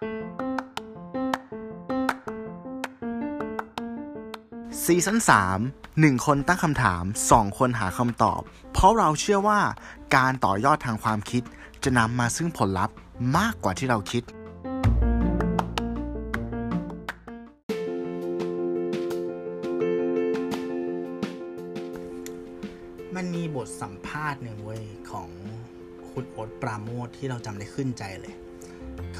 ซีซั่น3 1 คนตั้งคำถาม 2 คนหาคำตอบ เพราะเราเชื่อว่าการต่อยอดทางความคิด จะนำมาซึ่งผลลัพธ์มากกว่าที่เราคิด มันมีบทสัมภาษณ์หนึ่งเว้ยของคุณโอ๊ตปราโมทย์ที่เราจำได้ขึ้นใจเลย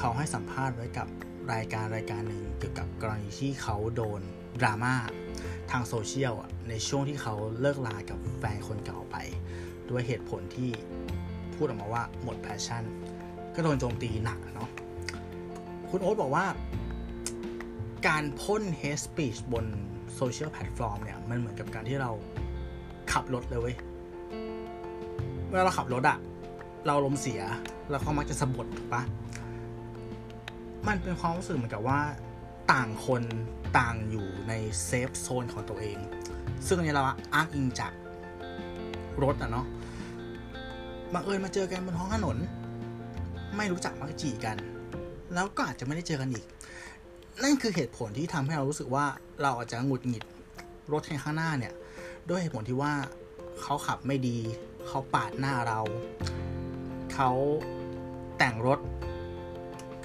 เขาให้สัมภาษณ์ไว้กับรายการรายการหนึ่งเกี่ยวกับกรณีที่เขาโดนดราม่าทางโซเชียลอะในช่วงที่เขาเลิกลากับแฟนคนเก่าไป ด้วยเหตุผลที่พูดออกมาว่าหมด passion ก็โดนโจมตีหนักเนาะคุณโอ๊ตบอกว่า การพ่น hate speech บนโซเชียลแพลตฟอร์มเนี่ย มันเหมือนกับการที่เราขับรถเลยเว้ยเวลาเราขับรถอะเราลมเสียแล้วเขามักจะสะบัดถูกปะ มันเป็นความรู้สึกเหมือนกับว่าต่างคนต่างอยู่ในเซฟโซนของตัวเอง ซึ่งอันนี้เราอ้างอิงจากรถอะเนาะบังเอิญมาเจอกันบนท้องถนน ไม่รู้จักมักจีกัน แล้วก็อาจจะไม่ได้เจอกันอีก นั่นคือเหตุผลที่ทำให้เรารู้สึกว่าเราอาจจะหงุดหงิดรถข้างหน้าเนี่ย ด้วยเหตุผลที่ว่าเขาขับไม่ดี เขาปาดหน้าเรา เขาแต่งรถ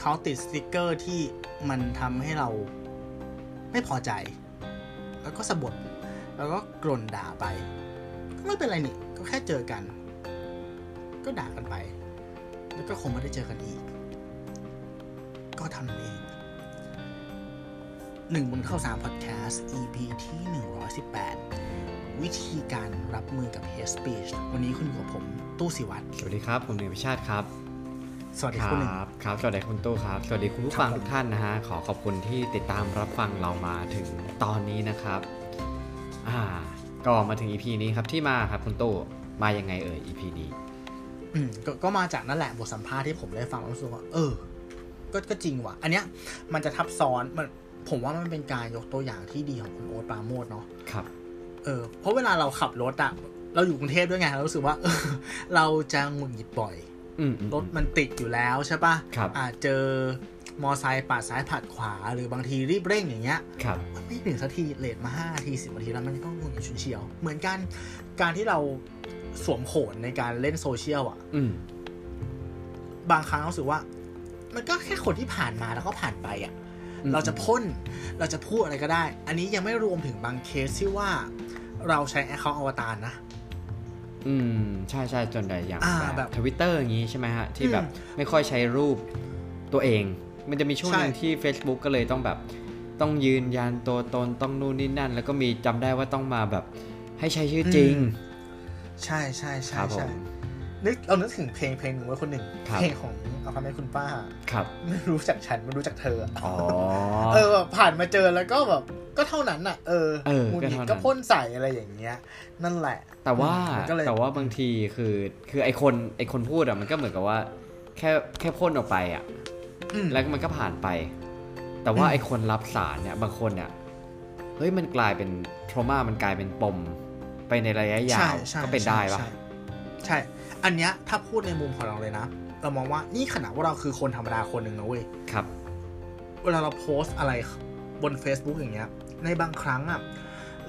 เขาติดสติกเกอร์ที่มันทำให้เราไม่พอใจ แล้วก็สะบดแล้วก็กล่นด่าไป ก็ไม่เป็นไรนี่ก็แค่เจอกัน ก็ด่ากันไป แล้วก็คงไม่ได้เจอกันอีก ก็ท่านั้นเองหนึ่งบนเข้าสามพอดแคสต์ EP ที่ 118 วิธีการรับมือกับ hate speech วันนี้คุณอยู่กับผม ตู้สิวัตรสวัสดีครับ ผมหนึ่งพิชาติครับ สวัสดีคคุณหนึ่งรับครับสวัสดีคุณตู้ครับ สวัสดีคุณผู้ฟังครับผมทุกท่านนะฮะขอขอบคุณที่ติดตามรับฟังเรามาถึงตอนนี้นะครับอ่าก็มาถึง EP นี้ครับที่มาครับคุณตู้มายังไงเอ่ย EP นี้อืมกก็มาจากนั่นแหละบทสัมภาษณ์ที่ผมได้ฟังแล้วรู้สึกว่า เออ ก็ก็จริงว่ะ อันเนี้ยมันจะทับซ้อนมันผมว่ามันเป็นการยกตัวอย่างที่ดีของคุณโอ๊ตปราโมทเนาะครับ เออเพราะเวลาเราขับรถอะเราอยู่กรุงเทพด้วยไงเรารู้สึกว่าเออเราจะหงุดหงิดบ่อยอืมอืม รถมันติดอยู่แล้วใช่ปะครับอาจเจอมอไซค์ปาดซ้ายปาดขวา หรือบางทีรีบเร่งอย่างเงี้ยครับมันไม่ถึงสักทีเลทมาห้าทีสิบนาทีแล้วมันก็หงุดหงิดฉุนเฉียว เหมือนกันการที่เราสวมโขนในการเล่นโซเชียลอะอืมบางครั้งรู้สึกว่า มันก็แค่คนที่ผ่านมาแล้วก็ผ่านไปอะอืมเราจะพ่นเราจะพูดอะไรก็ได้ อันนี้ยังไม่รวมถึงบางเคสที่ว่าเราใช้ account อวตารนะ อืมใช่ใช่ส่วนใหญ่อย่างอ่าแบแบบทวิตเตอร์อย่างนี้ใช่ไหมฮะ ที่อืมแบบไม่ค่อยใช้รูปตัวเอง มันจะมีช่วงหนึ่งใช่ที่ Facebook ก็เลยต้องแบบต้องยืนยันตัวตนต้องนู่นนี่นั่น แล้วก็มีจำได้ว่าต้องมาแบบให้ใช้ชื่อจริง ใช่ใช่ใช่ครับผใช่มนึกเรานึกถึงเพลงเพลงหนึ่งไว้คนหนึ่งครับเพลงของเอาคำให้คุณป้าครับ ไม่รู้จักฉันไม่รู้จักเธออะอ๋อเออแบบผ่านมาเจอแล้วก็แบบ ก็เท่านั้นอะเออเออหงุดหงิดก็เท่านั้นก็พ่นใส่อะไรอย่างเงี้ย นั่นแหละ แต่ว่าอืมก็เลยแต่ว่าบางทีคือ คือไอคนไอคนพูดอะมันก็เหมือนกับว่า แค่แค่พ่นออกไปอะอืมแล้วมันก็ผ่านไป แต่ว่าอืมไอคนรับสารเนี่ยบางคนเนี่ยเฮ้ยมันกลายเป็นทรมามันกลายเป็นปม ไปในระยะยาใช่วใช่ก็เป็นได้ปะใช่ใช่ อันเนี้ยถ้าพูดในมุมของเราเลยนะ เรามองว่านี่ขนาดว่าเราคือคนธรรมดาคนหนึ่งนะเว้ยครับ เวลาเราโพสต์อะไรบน Facebook อย่างเงี้ย ในบางครั้งอะ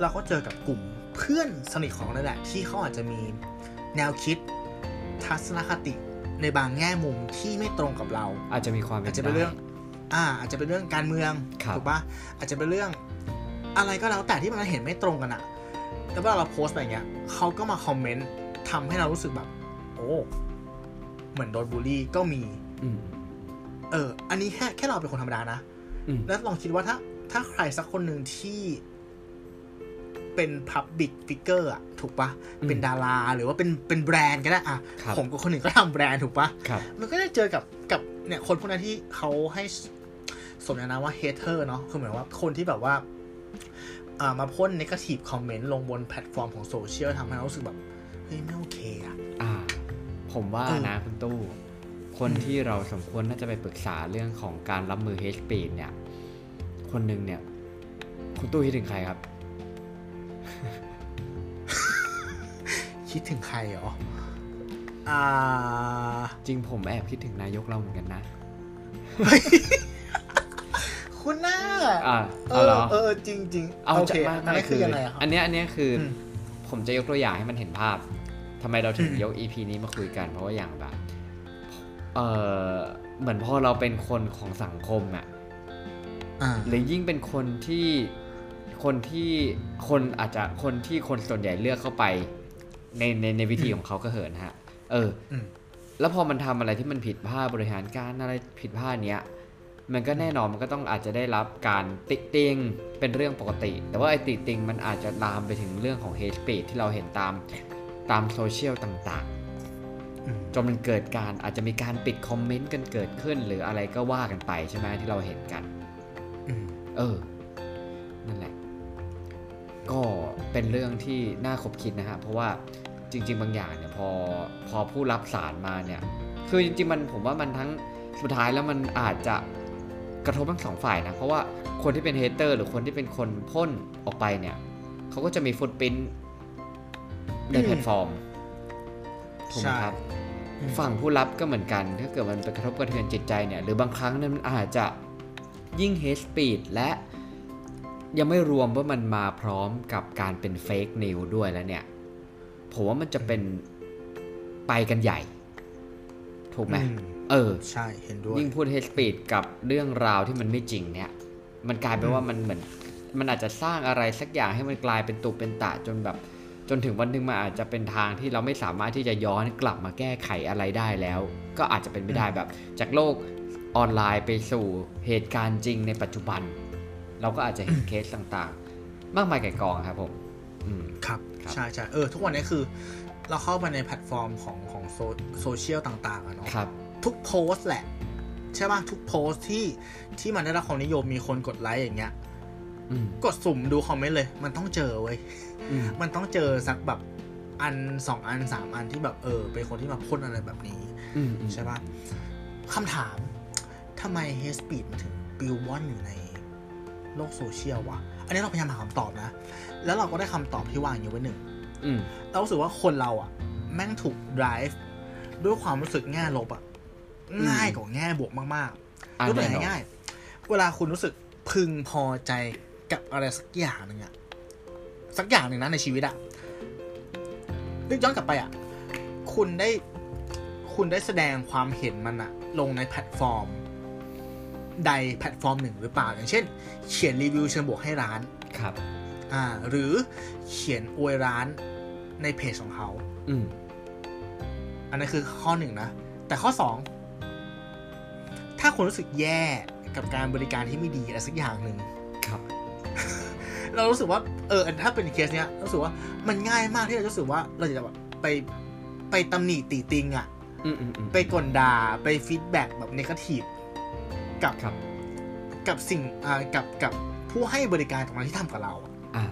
เราก็เจอกับกลุ่มเพื่อนสนิทของเราแหละที่เขาอาจจะมีแนวคิดทัศนคติในบางแง่มุมที่ไม่ตรงกับเรา อาจจะมีความเป็อานจจะเป็นได้เรื่อง อ่า อาจจะเป็นเรื่องการเมืองครับถูกปะอาจจะเป็นเรื่องอะไรก็แล้วแต่ที่มันเห็นไม่ตรงกันอะแต่ว่าเราโพสต์อะไรเงี้ยเขาก็มาคอมเมนต์ทำให้เรารู้สึกแบบ โอ้เหมือนโดนบูลลี่ก็มีอืมเออ อันนี้แค่แค่เราเป็นคนธรรมดานะอืมแล้วลองคิดว่าถ้า ถ้าใครสักคนหนึ่งที่เป็นพับบิ c ฟิกเกอร์อะถูกปะอืมเป็นดาราหรือว่าเป็นเป็นแบรนด์ก็ได้อะครับผมกับคนหนึ่งก็ทำแบรนด์ถูกปะครับมันก็ได้เจอกับกับเนี่ยคนพวกนั้นที่เขาให้สมญานามว่าเฮเ t อร์เนาะคือหมายว่าคนที่แบบว่าอ่ามาพ่น negative comment ลงบนแพลตฟอร์มของโซเชียลทำให้เรารู้สึกแบบเฮ้ยไม่โอเคอะอ่า ผมว่าเออนะคุณตู้ คนที่เราสมควรน่าจะไปปรึกษาเรื่องของการรับมือ hate speech เนี่ย คนหนึ่งเนี่ย คุณตู้คิดถึงใครครับ คิดถึงใครเหรออ่าจริงผมแอบคิดถึงนายกเราเหมือนกันนะ คุณหน้าอ่าเอเอาอเหรอเออจริงจริงๆเอาโอจะเคไม่อันไม่นี้คือยังไงอะครับ อันเนี้ยอันเนี้ยคืออมผมจะยกตัวอย่างให้มันเห็นภาพทำไมเราถึงอืม ยก EP นี้มาคุยกัน เพราะว่าอย่างแบบเออเหมือนพอเราเป็นคนของสังคมอะอ่า หรือยิ่งเป็นคนที่คนที่คนอาจจะคนที่คนส่วนใหญ่เลือกเข้าไป ในในในวิธีของเขาก็เหินฮะ เอออืมแล้วพอมันทำอะไรที่มันผิดพลาดบริหารการอะไรผิดพลาดเนี้ยมันก็แน่นอนมันก็ต้องอาจจะได้รับการติติงเป็นเรื่องปกติ แต่ว่าไอ้ติติงมันอาจจะลามไปถึงเรื่องของ hate speech ที่เราเห็นตามตามโซเชียลต่างอืมๆจนมันเกิดการอาจจะมีการปิดคอมเมนต์กันเกิดขึ้น หรืออะไรก็ว่ากันไปใช่ไหมที่เราเห็นกันอืม เออ นั่นแหละ ก็เป็นเรื่องที่น่าขบคิดนะฮะ เพราะว่าจริง ๆ บางอย่างเนี่ยพอพอผู้รับสารมาเนี่ย คือจริง ๆ มันผมว่ามันทั้งสุดท้ายแล้วมันอาจจะกระทบทั้งสองฝ่ายนะ เพราะว่าคนที่เป็น hater หรือคนที่เป็นคนพ่นออกไปเนี่ยเขาก็จะมี footprint ในอืมแพลตฟอร์มถูกไหมครับอืมฝั่งผู้รับก็เหมือนกัน ถ้าเกิดมันไปกระทบกระเทือนจิตใจเนี่ย หรือบางครั้งเนี่ยมันอาจจะ ยิ่ง hate speed และยังไม่รวมว่ามันมาพร้อมกับการเป็น fake news ด้วยแล้วเนี่ย ผมว่ามันจะเป็นไปกันใหญ่ ถูกไหมอืมเออ ใช่ เห็นด้วย ยิ่งพูด hate speed กับเรื่องราวที่มันไม่จริงเนี่ย มันกลายเป็นว่ามันเหมือน มันอาจจะสร้างอะไรสักอย่างให้มันกลายเป็นตุเป็นตะจนแบบ จนถึงวันหนึ่งมันอาจจะเป็นทางที่เราไม่สามารถที่จะย้อนกลับมาแก้ไขอะไรได้แล้ว ก็อาจจะเป็นไม่ได้แบบ จากโลก ออนไลน์ไปสู่เหตุการณ์จริงในปัจจุบัน เราก็อาจจะเห็นเคสต่างๆ มากมายก่ายกองครับผมอืมครับครับใช่ใช่เออ ทุกวันนี้คือ เราเข้าไปในแพลตฟอร์มของของโซโซเชียลต่างๆอะเนาะครับทุกโพสต์แหละ ใช่ป่ะทุกโพสต์ที่ที่มันได้รับความนิยมมีคนกดไลค์อย่างเงี้ยอืมกดสุ่มดูคอมเมนต์เลย มันต้องเจอเว้ยอืมมันต้องเจอสักแบบอันสองอันสามอันที่แบบเออ เป็นคนที่มาพ่นอะไรแบบนี้อืมอืมใช่ป่ะคำถาม ทำไมเฮสปีดมันถึงปิวว่อนอยู่ในโลกโซเชียลวะ อันนี้เราพยายามหาคำตอบนะ แล้วเราก็ได้คำตอบที่วางอยู่ไว้หนึ่งอืมเรารู้สึกว่าคนเราอะแม่งถูก drive ด้วยความรู้สึกแง่ลบอะอืมง่ายกว่าแง่บวกมากอะๆยกตัวอแน่ย่างนอนง่ายๆเวลาคุณรู้สึกพึงพอใจกับอะไรสักอย่างหนึ่งอะสักอย่างหนึ่งนะในชีวิตอะนึกย้อนกลับไปอะคุณได้คุณได้แสดงความเห็นมันอะลงในแพลตฟอร์ม ใดแพลตฟอร์มหนึ่งหรือเปล่า อย่างเช่น เขียนรีวิวเชิงบวกให้ร้านครับอ่าหรือเขียนอวยร้านในเพจของเขาอืมอันนั้นคือข้อหนึ่งนะ แต่ข้อสองถ้าคุณรู้สึกแย่กับการบริการที่ไม่ดีอะไรสักอย่างหนึ่งครับ เรารู้สึกว่า เออ ถ้าเป็นเคสเนี้ยรู้สึกว่ามันง่ายมากที่เราจะรู้สึกว่าเราจะแบบไปไปตำหนิติติงอะอืมอืมอืมไปกลด่าไปฟีดแบ็กแบบนกาทีฟ กับครับกับสิ่งอ่ากับกับผู้ให้บริการตรงนั้นที่ทำกับเราอะอ่า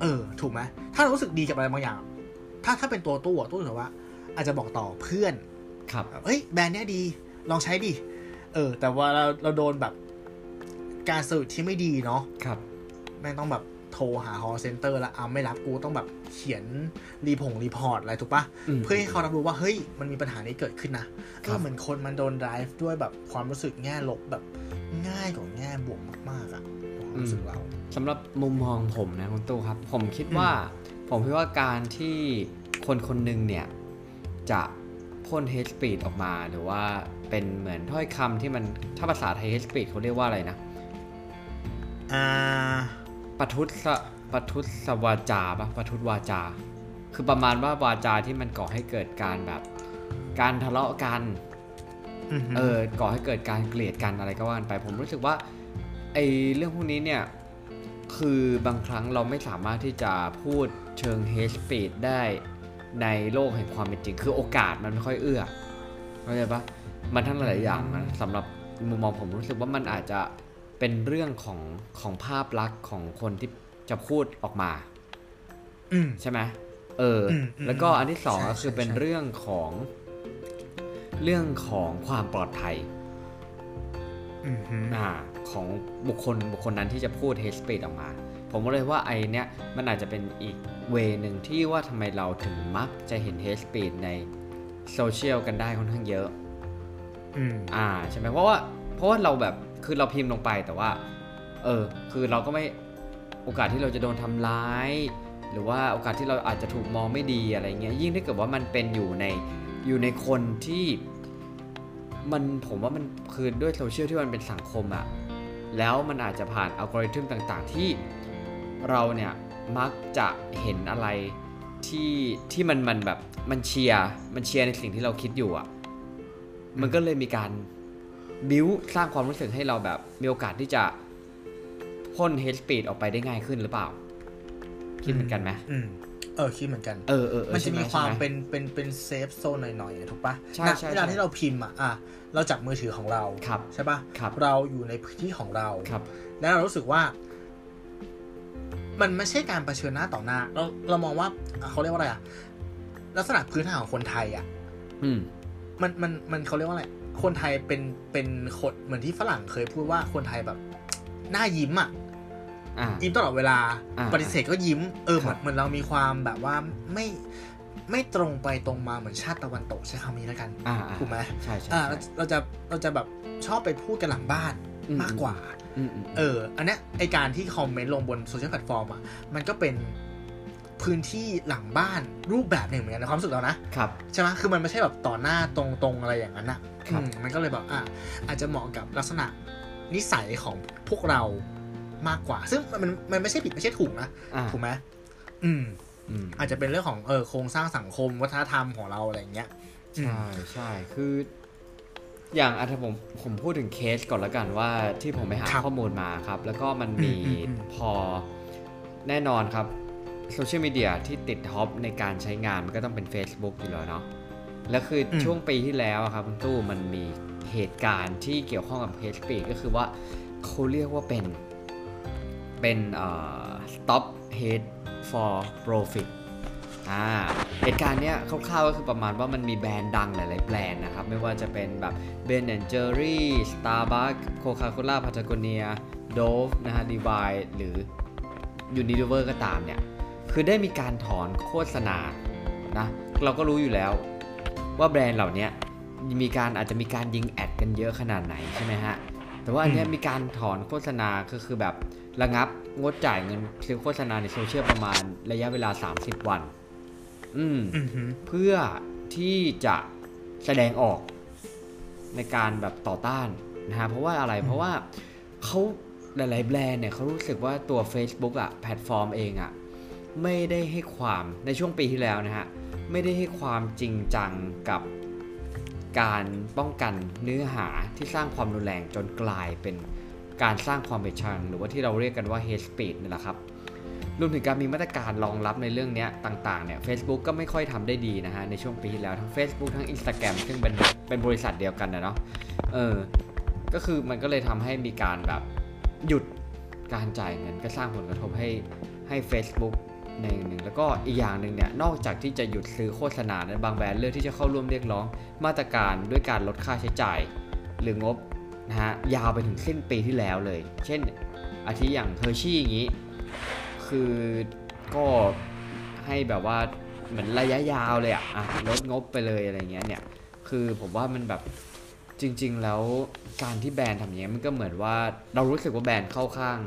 เออ ถูกไหมถ้าเรารู้สึกดีกับอะไรบางอย่าง ถ้าถ้าเป็นตัวตู้อะตู้รู้สึกว่า อาจจะบอกต่อเพื่อน ครับเฮ้ยแบรนด์เนี้ยดี ลองใช้ดิเออ แต่ว่าเราเราโดนแบบการสื่อที่ไม่ดีเนาะครับแม่งต้องแบบ โทรหา call center แล้วอ่าไม่รับกูต้องแบบเขียนรีพง report อะไรถูกปะอืมเพื่อให้เขารับรู้ว่าเฮ้ยมันมีปัญหานี้เกิดขึ้นนะครับเออเหมือนคนมันโดน drive ด้วยแบบความรู้สึกแง่ลบแบบง่ายกว่าแง่บวกมากๆอะความรู้สึกเราสำหรับมุมมองผมนะคุณตู้ครับ ผมคิดว่า ผมคิดว่าการที่คนคนหนึ่งเนี่ย จะพ่น hate speed ออกมาหรือว่าเป็นเหมือนถ้อยคำที่มันถ้าภาษาไทย hate speed เขาเรียกว่าอะไรนะ อ่า ปทุสปทุสวาจาปะปทุสวาจา คือประมาณว่าวาจาที่มันก่อให้เกิดการแบบ การทะเลาะกันอือฮึเออก่อให้เกิดการเกลียดกันอะไรก็ว่ากันไป ผมรู้สึกว่าไอ้เรื่องพวกนี้เนี่ยคือบางครั้งเราไม่สามารถที่จะพูดเชิง hate speech ได้ในโลกแห่งความเป็นจริง คือโอกาสมันไม่ค่อยเอื้อเข้าใจปะมันทั้งหลายๆอย่างนะสำหรับมุมมองผมรู้สึกว่ามันอาจจะ เป็นเรื่องของของภาพลักษณ์ของคนที่จะพูดออกมาอืมใช่ไหมเอออมอืมแล้วก็อันที่สองใช่ก็คือใช่เป็นใช่เรื่องของ เรื่องของความปลอดภัยอือฮึอ่า ของบุคคลบุคคลนั้นที่จะพูด hate speech ออกมา ผมก็เลยว่าไอเนี้ยมันอาจจะเป็นอีกเวหนึ่งที่ว่าทำไมเราถึงมักจะเห็น hate speech ในโซเชียลกันได้ค่อนข้างเยอะ อืม อ่า ใช่ไหมเพราะว่า เพราะว่าเราแบบเคือเราพิมพ์ลงไปแต่ว่า เออ คือเราก็ไม่โอกาสที่เราจะโดนทำร้าย หรือว่าโอกาสที่เราอาจจะถูกมองไม่ดีอะไรเงี้ย ยิ่งถ้าเกิดว่ามันเป็นอยู่ในอยู่ในคนที่มันผมว่ามันคือด้วยโซเชียลที่มันเป็นสังคมอะแล้วมันอาจจะผ่านอัลกอริทึมต่างๆ ที่เราเนี่ยมักจะเห็นอะไรที่ที่มันมันแบบมันเชียร์มันเชียร์ในสิ่งที่เราคิดอยู่อะมันก็เลยมีการ บิวสร้างความรู้สึกให้เราแบบมีโอกาสที่จะพ่น hate speech ออกไปได้ง่ายขึ้นหรือเปล่า คิดเหมือนกันไหมอืมเออคิดเหมือนกันเออเออเออมันจะใช่ไหมีความใช่ไหเป็นเป็นเป็นเซฟโซนหน่อยๆอะถูกปะใช่ณใช่เวลาใช่ที่เราพิมพ์อะอะเราจับมือถือของเราครับใช่ปะครับเราอยู่ในพื้นที่ของเราครับ แล้วเรารู้สึกว่า มันไม่ใช่การเผชิญหน้าต่อหน้า เราเรามองว่าอะเขาเรียกว่าอะไรอะลักษณะพื้นฐานของคนไทยอะอืม มันมันมันเขาเรียกว่าอะไร คนไทยเป็นเป็นคนเหมือนที่ฝรั่งเคยพูดว่าคนไทยแบบหน้ายิ้มอะอ่ายิ้มตลอดเวลาอ่าปฏิเสธก็ยิ้มเออเหคมืรัอบนเหมือนเรามีความแบบว่าไม่ไม่ตรงไปตรงมาเหมือนชาติตะวันตกใช้คำนี้แล้วกันอ่าอ่าถูกไหมใช่ใช่อ่าใช่เราเราจะเราจะแบบชอบไปพูดกันหลังบ้านอืมมากกว่าอืมอืมเออ อันเนี้ยไอการที่คอมเมนต์ลงบน social platform อะมันก็เป็น พื้นที่หลังบ้านรูปแบบหนึ่งเหมือนกันในความรู้สึกเรานะครับ ใช่ไหมคือมันไม่ใช่แบบต่อหน้าตรงๆอะไรอย่างนั้นนะครับ อืมมันก็เลยแบบอะอาจจะเหมาะกับลักษณะนิสัยของพวกเรามากกว่า ซึ่งมันมันไม่ใช่ผิดไม่ใช่ถูกนะอ่าถูกไหมอืม อืม อาจจะเป็นเรื่องของเออโครงสร้างสังคมวัฒนธรรมของเราอะไรอย่างเงี้ยอืม ใช่ใช่คือ อย่างอะถ้าผมผมพูดถึงเคสก่อนแล้วกันว่าที่ผมไปหาครับข้อมูลมาครับ แล้วก็มันมีอืมอืมอืม พอแน่นอนครับ โซเชียลมีเดียที่ติดท็อปในการใช้งานมันก็ต้องเป็น Facebook อยู่แล้วเนาะแล้วคืออมช่วงปีที่แล้วอะครับคุณตู้มันมีเหตุการณ์ที่เกี่ยวข้องกับ Hate Speech ก็คือว่าเขาเรียกว่าเป็นเป็นเอ่อ stop hate for profit อ่าเหตุการณ์เนี้ยคร่าวๆก็คือประมาณว่ามันมีแบรนด์ดังหลายๆแบรนด์นะครับ ไม่ว่าจะเป็นแบบ Ben Jerry Starbucks Coca-Cola Patagonia Dove นะฮะ Levi หรือ Unilever ก็ตามเนี่ย คือได้มีการถอนโฆษณานะเราก็รู้อยู่แล้ว ว่าแบรนด์เหล่านี้มีการอาจจะมีการยิงแอดกันเยอะขนาดไหนใช่ไหมฮะแต่ว่าอันเนี้ยอืมมีการถอนโฆษณาก็คือแบบระงับงดจ่ายเงินซื้อโฆษณาในโซเชียลประมาณระยะเวลา 30 วัน อืมอือหือเพื่อที่จะแสดงออกในการแบบต่อต้านนะฮะเพราะว่าอะไรเพราะว่าเขาหลาย ๆ แบรนด์เนี่ยเขารู้สึกว่าตัว Facebook อะแพลตฟอร์มเองอะ ไม่ได้ให้ความในช่วงปีที่แล้วนะฮะไม่ได้ให้ความจริงจังกับการป้องกันเนื้อหาที่สร้างความรุนแรงจนกลายเป็นการสร้างความเบียดชังหรือว่าที่เราเรียกกันว่า hate speech นี่แหละครับรวมถึงการมีมาตรการรองรับในเรื่องนี้ต่างๆเนี่ย Facebook ก็ไม่ค่อยทำได้ดีนะฮะ ในช่วงปีที่แล้วทั้ง Facebook ทั้ง Instagram ซึ่งเป็นเป็นบริษัทเดียวกันนะเนาะเออก็คือมันก็เลยทำให้มีการแบบหยุดการจ่ายเงินก็สร้างผลกระทบให้ให้ Facebook ในหนึ่งแล้วก็อีกอย่างหนึ่งเนี่ยนอกจากที่จะหยุดซื้อโฆษณาในบางแบรนด์เลือกที่จะเข้าร่วมเรียกร้อง มาตรการด้วยการลดค่าใช้จ่าย หรืองบนะฮะยาวไปถึงสิ้นปีที่แล้วเลย เช่นอาทิอย่างเฮอร์ชี่อย่างนี้ คือก็ให้แบบว่าเหมือนระยะยาวเลยอะอะลดงบไปเลยอะไรเงี้ยเนี่ยคือผมว่ามันแบบจริง ๆ แล้วการที่แบรนด์ทำอย่างเงี้ยมันก็เหมือนว่าเรารู้สึกว่าแบรนด์เข้าข้าง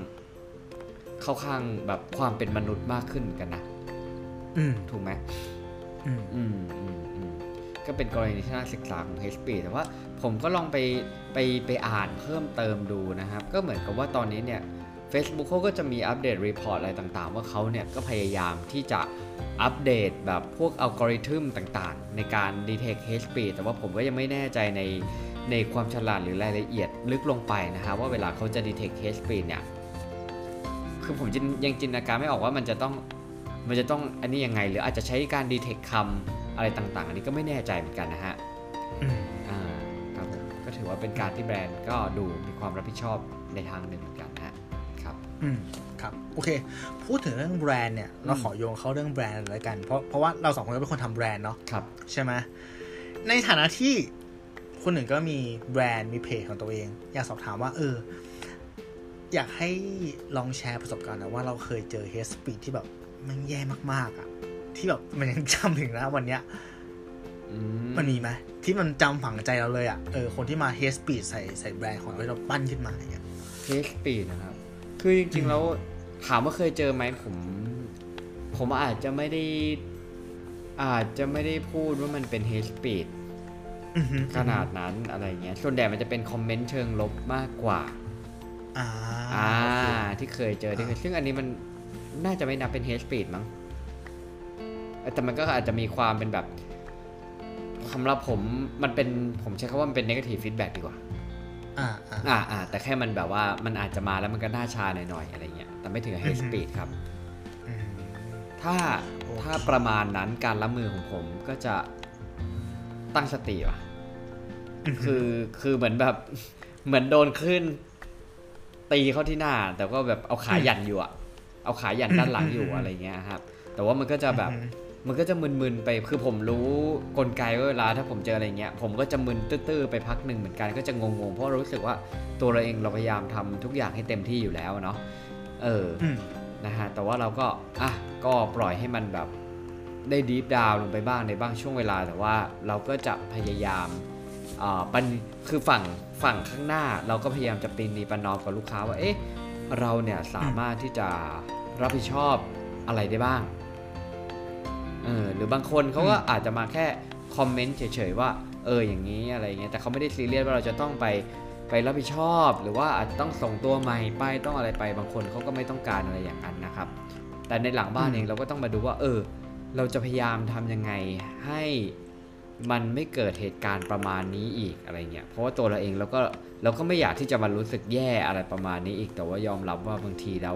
เข้าข้างแบบความเป็นมนุษย์มากขึ้นเหมือนกันนะอืมถูกไหมอืมอืมอืมอืมก็เป็นกรณีที่น่าศึกษาของ HP แต่ว่าผมก็ลองไปไปไปอ่านเพิ่มเติมดูนะครับ ก็เหมือนกับว่าตอนนี้เนี่ย Facebook เขาก็จะมีอัปเดต report อะไรต่างๆ ว่าเขาเนี่ยก็พยายามที่จะอัปเดตแบบพวกอัลกอริทึมต่างๆ ในการ detect hate speech แต่ว่าผมก็ยังไม่แน่ใจในในความฉลาดหรือรายละเอียดลึกลงไปนะครับว่าเวลาเขาจะ detect hate speech เนี่ย คือผมจินยังจินตนาการไม่ออกว่ามันจะต้องมันจะต้องอันนี้ยังไง หรืออาจจะใช้การ detect คำอะไรต่างๆ อันนี้ก็ไม่แน่ใจเหมือนกันนะฮะอืมอ่าครับผมก็ถือว่าเป็นการที่แบรนด์ก็ดูมีความรับผิดชอบในทางหนึ่งเหมือนกันนะฮะครับอืมครับโอเค พูดถึงเรื่องแบรนด์เนี่ยเราขอโยงเข้าเรื่องแบรนด์เลยกัน เพราะเพราะว่าเราสองคนก็เป็นคนทำแบรนด์เนาะครับใช่ไหมในฐานะที่คนหนึ่งก็มีแบรนด์มีเพจของตัวเอง อยากสอบถามว่าเออ อยากให้ลองแชร์ประสบการณ์นะว่าเราเคยเจอ hate speech ที่แบบมันแย่มากๆอะ่ะ ที่แบบมันยังจำถึงณวันเนี้ยอืมันมีไหมที่มันจำฝังใจเราเลยอะเออคนที่มา hate speech ใส่ใส่แบรนด์ของเราที่เราปั้นขึ้นมาอย่างเงี้ย hate speech นะครับ คือจริงๆแล้วถามว่าเคยเจอไหมผม ผมอาจจะไม่ได้ อาจจะไม่ได้พูดว่ามันเป็น hate speech อือฮึขนาดนั้นอะไรเงี้ยส่วนใหญ่มันจะเป็นคอมเมนต์เชิงลบมากกว่า อ่าอ่าโอเคที่เคยเจอที่เคยอ่าซึ่งอันนี้มันน่าจะไม่นับเป็น hate speech มั้งเออแต่มันก็อาจจะมีความเป็นแบบสำหรับผมมันเป็นผมใช้คำว่ามันเป็น negative feedback ดีกว่าอ่า อ่าอ่าอ่าแต่แค่มันแบบว่ามันอาจจะมาแล้วมันก็หน้าชาหน่อยๆอะไรเงี้ยแต่ไม่ถึง hate อือฮึ speed ครับอืมถ้าโอเคถ้าประมาณนั้นการรับมือของผมก็จะตั้งสติว่ะคือคือเหมือนแบบเหมือนโดนคลื่น ตีเข้าที่หน้า แต่ก็แบบเอาขาหยันอยู่อะเอาขาหยันด้านหลังอยู่อะไรเงี้ยครับ แต่ว่ามันก็จะแบบอืมมันก็จะมึนๆไป คือผมรู้กลไกว่าเวลาถ้าผมเจออะไรเงี้ย ผมก็จะมึนตื้อๆไปพักหนึ่งเหมือนกัน ก็จะงงๆ เพราะรู้สึกว่าตัวเราเองเราพยายามทำทุกอย่างให้เต็มที่อยู่แล้วเนาะ เอออืมนะฮะ แต่ว่าเราก็ อะ ก็ปล่อยให้มันแบบได้ดีฟดาวลงไปบ้างในบางช่วงเวลา แต่ว่าเราก็จะพยายามอ่า ปันคือฝั่งฝั่งข้างหน้าเราก็พยายามจะปีนีประนอมกับลูกค้าว่าเอ๊ะเราเนี่ยสามารถที่จะรับผิดชอบอะไรได้บ้างเออหรือบางคนเขาก็อาจจะมาแค่คอมเมนต์เฉยๆว่าเอออย่างนี้อะไรเงี้ยแต่เขาไม่ได้ซีเรียสว่าเราจะต้องไปไปรับผิดชอบ หรือว่าอาจจะต้องส่งตัวใหม่ไปต้องอะไรไปบางคนเขาก็ไม่ต้องการอะไรอย่างนั้นนะครับ แต่ในหลังบ้านเองเราก็ต้องมาดูว่า เออ เราจะพยายามทำยังไงให้ มันไม่เกิดเหตุการณ์ประมาณนี้อีกอะไรเงี้ย เพราะว่าตัวเราเองเราก็เราก็ไม่อยากที่จะมารู้สึกแย่อะไรประมาณนี้อีก แต่ว่ายอมรับว่าบางทีแล้ว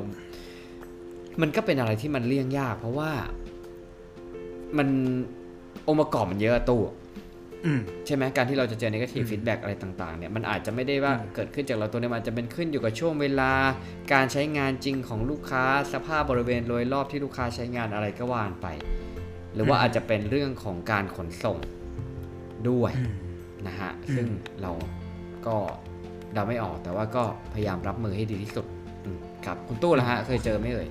มันก็เป็นอะไรที่มันเลี่ยงยาก เพราะว่ามันองค์ประกอบมันเยอะอะตู้อืมใช่ไหมการที่เราจะเจอ negative feedback อะไรต่างๆเนี่ยมันอาจจะไม่ได้ว่าอืมเกิดขึ้นจากเราตัวเนี้มันอาจจะเป็นขึ้นอยู่กับช่วงเวลา การใช้งานจริงของลูกค้าสภาพบริเวณโดยรอบที่ลูกค้าใช้งานอะไรก็ว่านไป หรือว่าอาจจะเป็นเรื่องของการขนส่ง ด้วยอืมนะฮะอืมซึ่งเราก็เดาไม่ออกแต่ว่าก็พยายามรับมือให้ดีที่สุดอืมครับคุณตู้ละฮะ เคยเจอไหมเอ่ย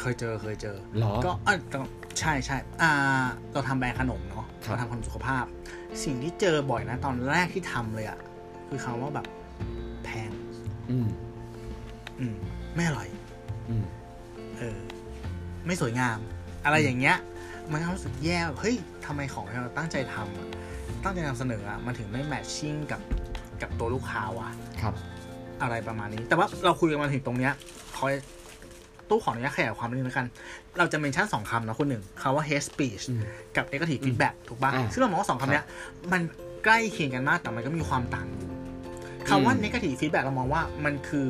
เคยเจอเคยเจอหรอก็อะแต่ใช่ใช่อ่า เราทำแบรนด์ขนมเนาะครับเราทำขนมสุขภาพ สิ่งที่เจอบ่อยนะตอนแรกที่ทำเลยอะคือคำว่าแบบแพง อืม อืม ไม่อร่อย อืม เออ ไม่สวยงาม อะไรอย่างเงี้ย มันก็รู้สึกแย่แบบเฮ้ยทำไมของที่เราตั้งใจทำอะตั้งใจนำเสนออะมันถึงไม่แมทชิ่งกับกับตัวลูกค้าวะครับ อะไรประมาณนี้ แต่ว่าเราคุยกันมาถึงตรงเนี้ยขอตู้ขออนุญาตขยายความนิดนึงแล้วกัน เราจะเมนชั่นสองคำนะคนหนึ่งคำว่า hate speech อืมกับ negative feedback ถูกป่ะอ่าซึ่งเรามองว่าสองคำเนี้ย มันใกล้เคียงกันมากแต่มันก็มีความต่างอยู่คำว่าอืม negative feedback เรามองว่ามันคือ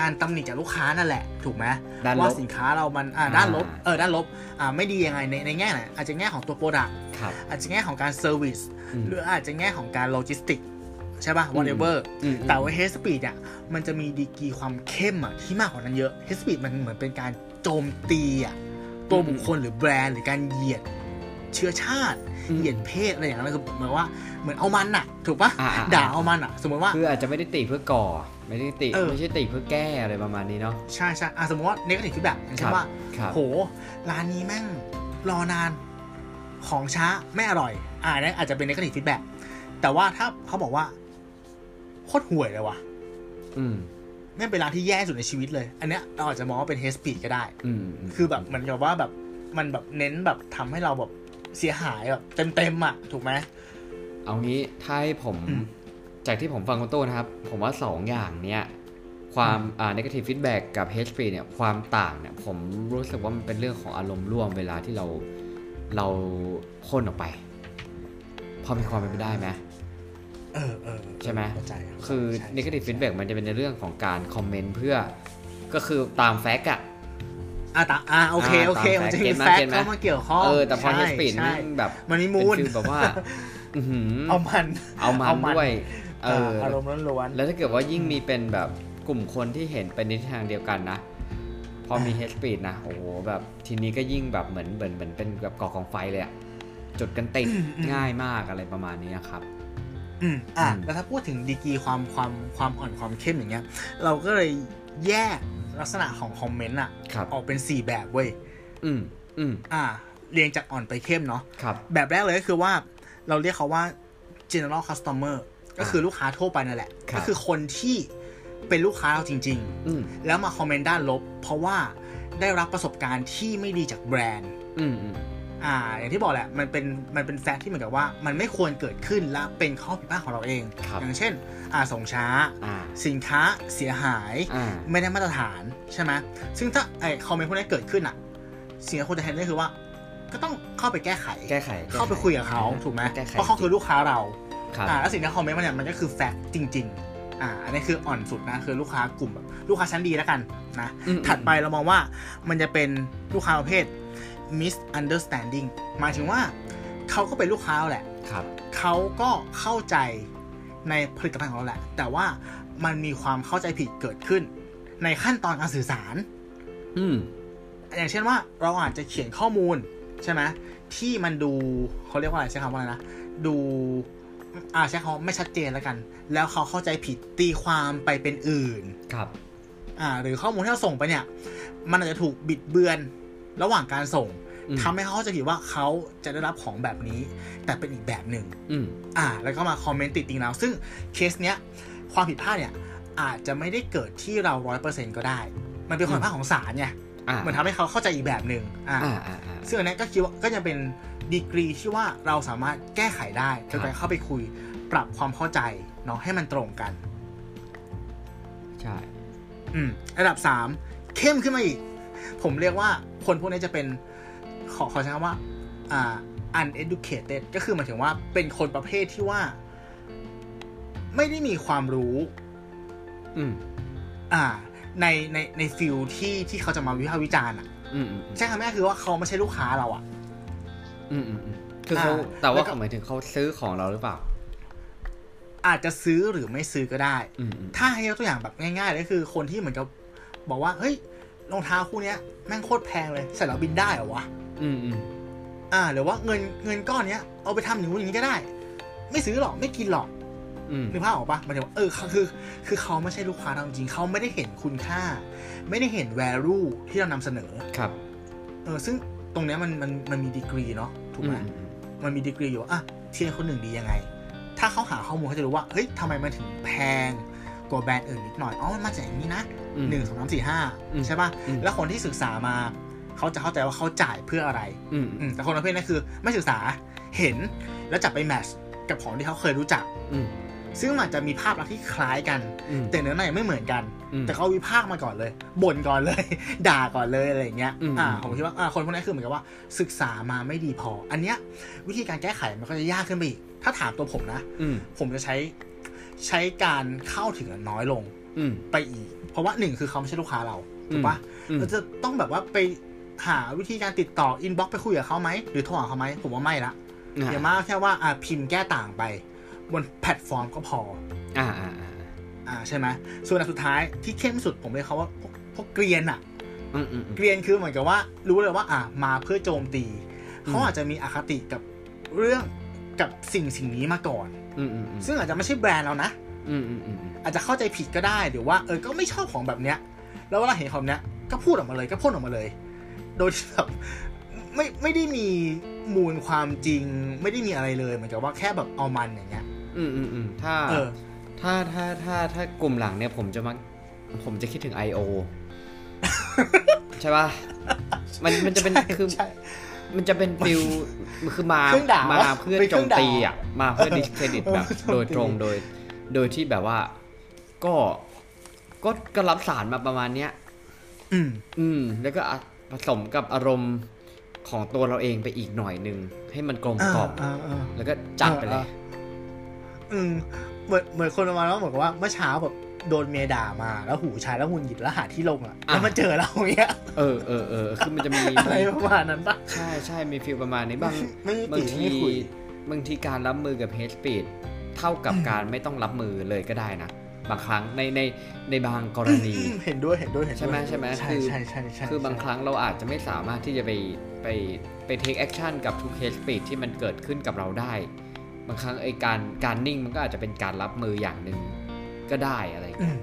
การตำหนิจากลูกค้านั่นแหละ ถูกไหมด้านลบว่าสินค้าเรามันอ่าด้านลบอ่าเออด้านลบอ่าไม่ดียังไงในในแง่ไหนอาจจะแง่ของตัว product ครับอาจจะแง่ของการ service อืมหรืออาจจะแง่ของการโลจิสติกใช่ป่ะ whatever อืมแต่ว่า hate speech อะมันจะมีดีกรีความเข้มอะที่มากกว่านั้นเยอะ hate speech มันเหมือนเป็นการโจมตีอะตัวบุคคลหรือแบรนด์หรือการเหยียด เชื้อชาติอืมเหยียดเพศอะไรอย่างนั้นคือเหมือนว่าเหมือนเอามันอะถูกปะอ่าอ่าด่าเอามันอะสมมติว่าคืออาจจะไม่ได้ติเพื่อก่อ ไม่ได้ติเออไม่ใช่ติเพื่อแก้อะไรประมาณนี้เนาะใช่ใช่อะสมมติว่า negative feedback อย่างเช่นว่าครับโหร้านนี้แม่งรอนานของช้าไม่อร่อย อ่านั่นอาจจะเป็น negative feedback แต่ว่าถ้าเขาบอกว่าโคตรห่วยเลยว่ะ อืมแม่งเป็นร้านที่แย่ที่สุดในชีวิตเลย อันเนี้ยเราอาจจะมองว่าเป็น hate speech ก็ได้ อืมมคือแบบเหมือนกับว่าแบบมันแบบเน้นแบบทำให้เราแบบ เสียหายแบบเต็มๆอะถูกไหมเอางี้ถ้าให้ผมอืมจากที่ผมฟังคุณตู้นะครับ ผมว่าสองอย่างเนี้ยความอ่า negative feedback กับ hate speech เนี่ยความต่างเนี่ยผมรู้สึกว่ามันเป็นเรื่องของอารมณ์ร่วมเวลาที่เราเราพ่นออกไปพอมีความเป็นไปได้ไหมเออเออใช่ไหมเข้าใจรับคือใช่ negative feedback มันจะเป็นในเรื่องของการคอมเมนต์เพื่อก็คือตาม fact อะ อะตาอะโอเคอ่าโอเคตามมันจะมี fact fact ไหมเข้ามาเกี่ยวข้องเออแต่พอใช่ hate speech ใช่แม่งแบบมันมีเป็มูนลฟีลแบบว่าอื้อหือเอามันเอามัเอานมันด้วยเอออารมณ์ล้วนแล้วถ้าเกิดว่ายิ่งมีเป็นแบบกลุ่มคนที่เห็นเป็นในทิศทางเดียวกันนะพอมีอ่าเฮ s สปีดนะโอ้โหแบบทีนี้ก็ยิ่งแบบเหมือนเหมือนเหมือนเป็นแบบก่อกองไฟเลยอะจุดกันติดง่ายมากอะไรประมาณนี้ครับอืมอะอืมแล้วถ้าพูดถึงดีกรีความความความอ่อนความเข้มอย่างเงี้ย เราก็เลยแยก ลักษณะของคอมเมนต์อะครับออกเป็น4แบบเว้ยอืมอืมอ่า เรียงจากอ่อนไปเข้มเนาะครับแบบแรกเลยก็คือว่าเราเรียกเขาว่า general customer ก็คือลูกค้าทั่วไปนั่นแหละครับก็คือคนที่เป็นลูกค้าเราจริงอืมๆแล้วมาคอมเมนต์ด้านลบ เพราะว่าได้รับประสบการณ์ที่ไม่ดีจากแบรนด์ อืมอืมอ่า อย่างที่บอกแหละ มันเป็น มันเป็นแฟกต์ที่เหมือนกับว่า มันไม่ควรเกิดขึ้นและเป็นข้อผิดพลาดของเราเองครับอย่างเช่น อ่า ส่งช้าอ่าสินค้าเสียหายอ่าไม่ได้มาตรฐาน ใช่ไหม ซึ่งถ้าไอคอมเมนต์พวกนี้เกิดขึ้นอะ สิ่งที่ควรจะทำได้คือว่า ก็ต้องเข้าไปแก้ไข แก้ไข เข้าไปคุยกับเขาถูกไหมแก้ไขเพราะเขาคือลูกค้าเราครับอ่า แล้วสิ่งที่คอมเมนต์มาเนี่ยมันก็คือแฟกต์จริง ๆอ่าอันนี้คืออ่อนสุดนะคือลูกค้ากลุ่มแบบลูกค้าชั้นดีแล้วกันนะอืมถัดไปเรามองว่ามันจะเป็นลูกค้าประเภท misunderstanding หมายถึงว่าเขาก็เป็นลูกค้าเราแหละครับเขาก็เข้าใจในผลิตภัณฑ์ของเราแหละ แต่ว่ามันมีความเข้าใจผิดเกิดขึ้น ในขั้นตอนการสื่อสาร อืมอย่างเช่นว่าเราอาจจะเขียนข้อมูลใช่ไหมที่มันดูเขาเรียกว่าอะไรใช้คำว่าอะไรนะ ดูอ่าใช้คำว่าไม่ชัดเจนแล้วกัน แล้วเขาเข้าใจผิดตีความไปเป็นอื่น ครับ อ่า หรือข้อมูลที่เราส่งไปเนี่ย มันอาจจะถูกบิดเบือน ระหว่างการส่งอืมทำให้เขาเข้าใจผิดว่าเขาจะได้รับของแบบนี้ แต่เป็นอีกแบบหนึ่งอืมอ่า แล้วก็มาคอมเมนต์ติดติงเราซึ่งเคสเนี้ยความผิดพลาดเนี่ย อาจจะไม่ได้เกิดที่เราร้อยเปอร์เซ็นก็ได้ มันเป็นความผิดพลาดของศาลไงอ่าเหมือนทำให้เขาเข้าใจอีกแบบหนึ่งอ่าอ่าอ่าอ่าซึ่งอันเนี้ยก็คิดว่าก็จะเป็นดีกรีที่ว่าเราสามารถแก้ไขได้โดยครัการบเข้าไปคุยปรับความเข้าใจเนาะให้มันตรงกัน ใช่ อืม ระดับสามเข้มขึ้นมาอีก ผมเรียกว่าคนพวกนี้จะเป็นขอขอใช้คำว่าอ่า uneducated ก็คือหมายถึงว่าเป็นคนประเภทที่ว่า ไม่ได้มีความรู้ อืม อ่า ในในในฟิลที่ที่เขาจะมาวิพากษ์วิจารณ์อะอืมอืมใช่คำแรกคือว่าเขาไม่ใช่ลูกค้าเราอะ อืมอืมอืมคือเขาอ่าแต่แล้ว่าวก็เขาหมายถึงเขาซื้อของเราหรือเปล่า อาจจะซื้อหรือไม่ซื้อก็ได้อืมอืมถ้าให้ยกตัวอย่างแบบง่ายๆเลยก็คือคนที่เหมือนกับบอกว่า เฮ้ย รองเท้าคู่เนี้ยแม่งโคตรแพงเลยใส่แล้วบินได้เหรอวะอืมอืมอ่าหรือว่าเงินเงินก้อนเนี้ยเอาไปทำอย่างนู้นอย่างนี้ก็ได้ ไม่ซื้อหรอกไม่กินหรอกอืมนึกภาพออกปะหมายถึงว่าเออเขาคือ คือเขาไม่ใช่ลูกค้าเราจริงเขาไม่ได้เห็นคุณค่า ไม่ได้เห็น value ที่เรานำเสนอครับเออซึ่งตรงเนี้ยมันมันมันมีดีกรีเนาะถูกไหมอืมอืมมันมีดีกรีอยู่ว่าอะเทียนคนหนึ่งดียังไง ถ้าเขาหาข้อมูลเขาจะรู้ว่าเฮ้ยทำไมมันถึงแพงกว่าแบรนด์อื่นนิดหน่อยอ๋อมันมาจากอย่างนี้นะอืม หนึ่งสองสามสี่ห้าอืมใช่ป่ะอืมแล้วคนที่ศึกษามาเขาจะเข้าใจว่าเขาจ่ายเพื่ออะไรอืมอืมแต่คนประเภทนั้นคือ ไม่ศึกษาเห็นแล้วจับไปแมทช์กับของที่เขาเคยรู้จักอืมซึ่งมันอาจจะมีภาพลักษณ์ที่คล้ายกันอืมแต่เนื้อในไม่เหมือนกันอืมแต่เขาวิพากษ์มาก่อนเลยบ่นก่อนเลย ด่าก่อนเลยอะไรอย่างเงี้ยอืมอ่าผมคิดว่าอ่าคนพวกนี้คือเหมือนกับว่า ศึกษามาไม่ดีพอ อันเนี้ย วิธีการแก้ไขมันก็จะยากขึ้นไปอีก ถ้าถามตัวผมนะอืมผมจะใช้ใช้การเข้าถึงน้อยลงอืมไปอีก เพราะว่าหนึ่งคือเขาไม่ใช่ลูกค้าเราถูกปะอืมเราจะต้องแบบว่าไปหาวิธีการติดต่อ inbox ไปคุยกับเขาไหมหรือโทรหาเขาไหมผมว่าไม่ละอ่าอย่างมากแค่ว่าอ่าพิมพ์แก้ต่างไป บนแพลตฟอร์มก็พอ อ่าอ่าอ่าอ่าใช่ไหมส่วนอันสุดท้ายที่เข้มสุดผมเลยเขาว่าพวกพวกเกรียนอะอืมอืมอืมเกรียนคือเหมือนกับว่า รู้เลยว่าอ่ามาเพื่อโจมตีอืมเขาอาจจะมีอคติกับเรื่องกับสิ่งสิ่งนี้มาก่อนอืมอืมอืมซึ่งอาจจะไม่ใช่แบรนด์เรานะ อืมอืมอืมอืมอาจจะเข้าใจผิดก็ได้หรือว่าเออก็ไม่ชอบของแบบเนี้ย แล้วเวลาเห็นของเนี้ยก็พูดออกมาเลยก็พ่นออกมาเลย โดยที่แบบไม่ไม่ได้มีมูลความจริง ไม่ได้มีอะไรเลยเหมือนกับว่าแค่แบบเอามันอย่างเงี้ย อืมอืมอืมถ้าเออถ้าถ้าถ้าถ้ากลุ่มหลังเนี่ยผมจะมักผมจะคิดถึง I.O. ใช่ป่ะมันมันจะเป็นใช่คือใช่มันจะเป็นฟิลคือมาเครื่องด่ามมาเพื่อเป็นเคโจรื่อมงด่าตีอะมาเพื่อดิสเครดิตเออแบบโจมตีโดยตรงโดย โดยที่แบบว่า ก็ก็ก็รับสารมาประมาณเนี้ย อืม อืม แล้วก็อะผสมกับอารมณ์ของตัวเราเองไปอีกหน่อยหนึ่งให้มันกลมกล่อมอ่าอ่าแล้วก็จัดไปเลยอ่าอืม เหมือนเหมือนคนประมาณว่าเหมือนกับว่าเมื่อเช้าแบบโดนเมียด่ามาแล้วหูชายแล้วหุ่นหยิบแล้วหาที่ลงอะอะแล้วมาเจอเราอย่างเงี้ยเออเออเออคือมันจะมีอะไรประมาณนั้นปะใช่ใช่มี feel ประมาณนี้บางไม่มีบางปีทีไม่คุยบางทีการรับมือกับเฮ t สปีด เท่ากับอืมการไม่ต้องรับมือเลยก็ได้นะ บางครั้งในในในบางกรณีอืมเห็นด้วยเห็นด้วยเห็นด้วยใช่ไหมใช่ไหมใช่คือใช่ใช่ใช่คือบางครั้งเราอาจจะไม่สามารถที่จะไปไปไปเทคแอคชั่นกับทุกเฮ t สปีดที่มันเกิดขึ้นกับเราได้ บางครั้งไอการการนิ่งมันก็อาจจะเป็นการรับมืออย่างหนึ่งก็ได้อะไรอย่างอืเงี้ยม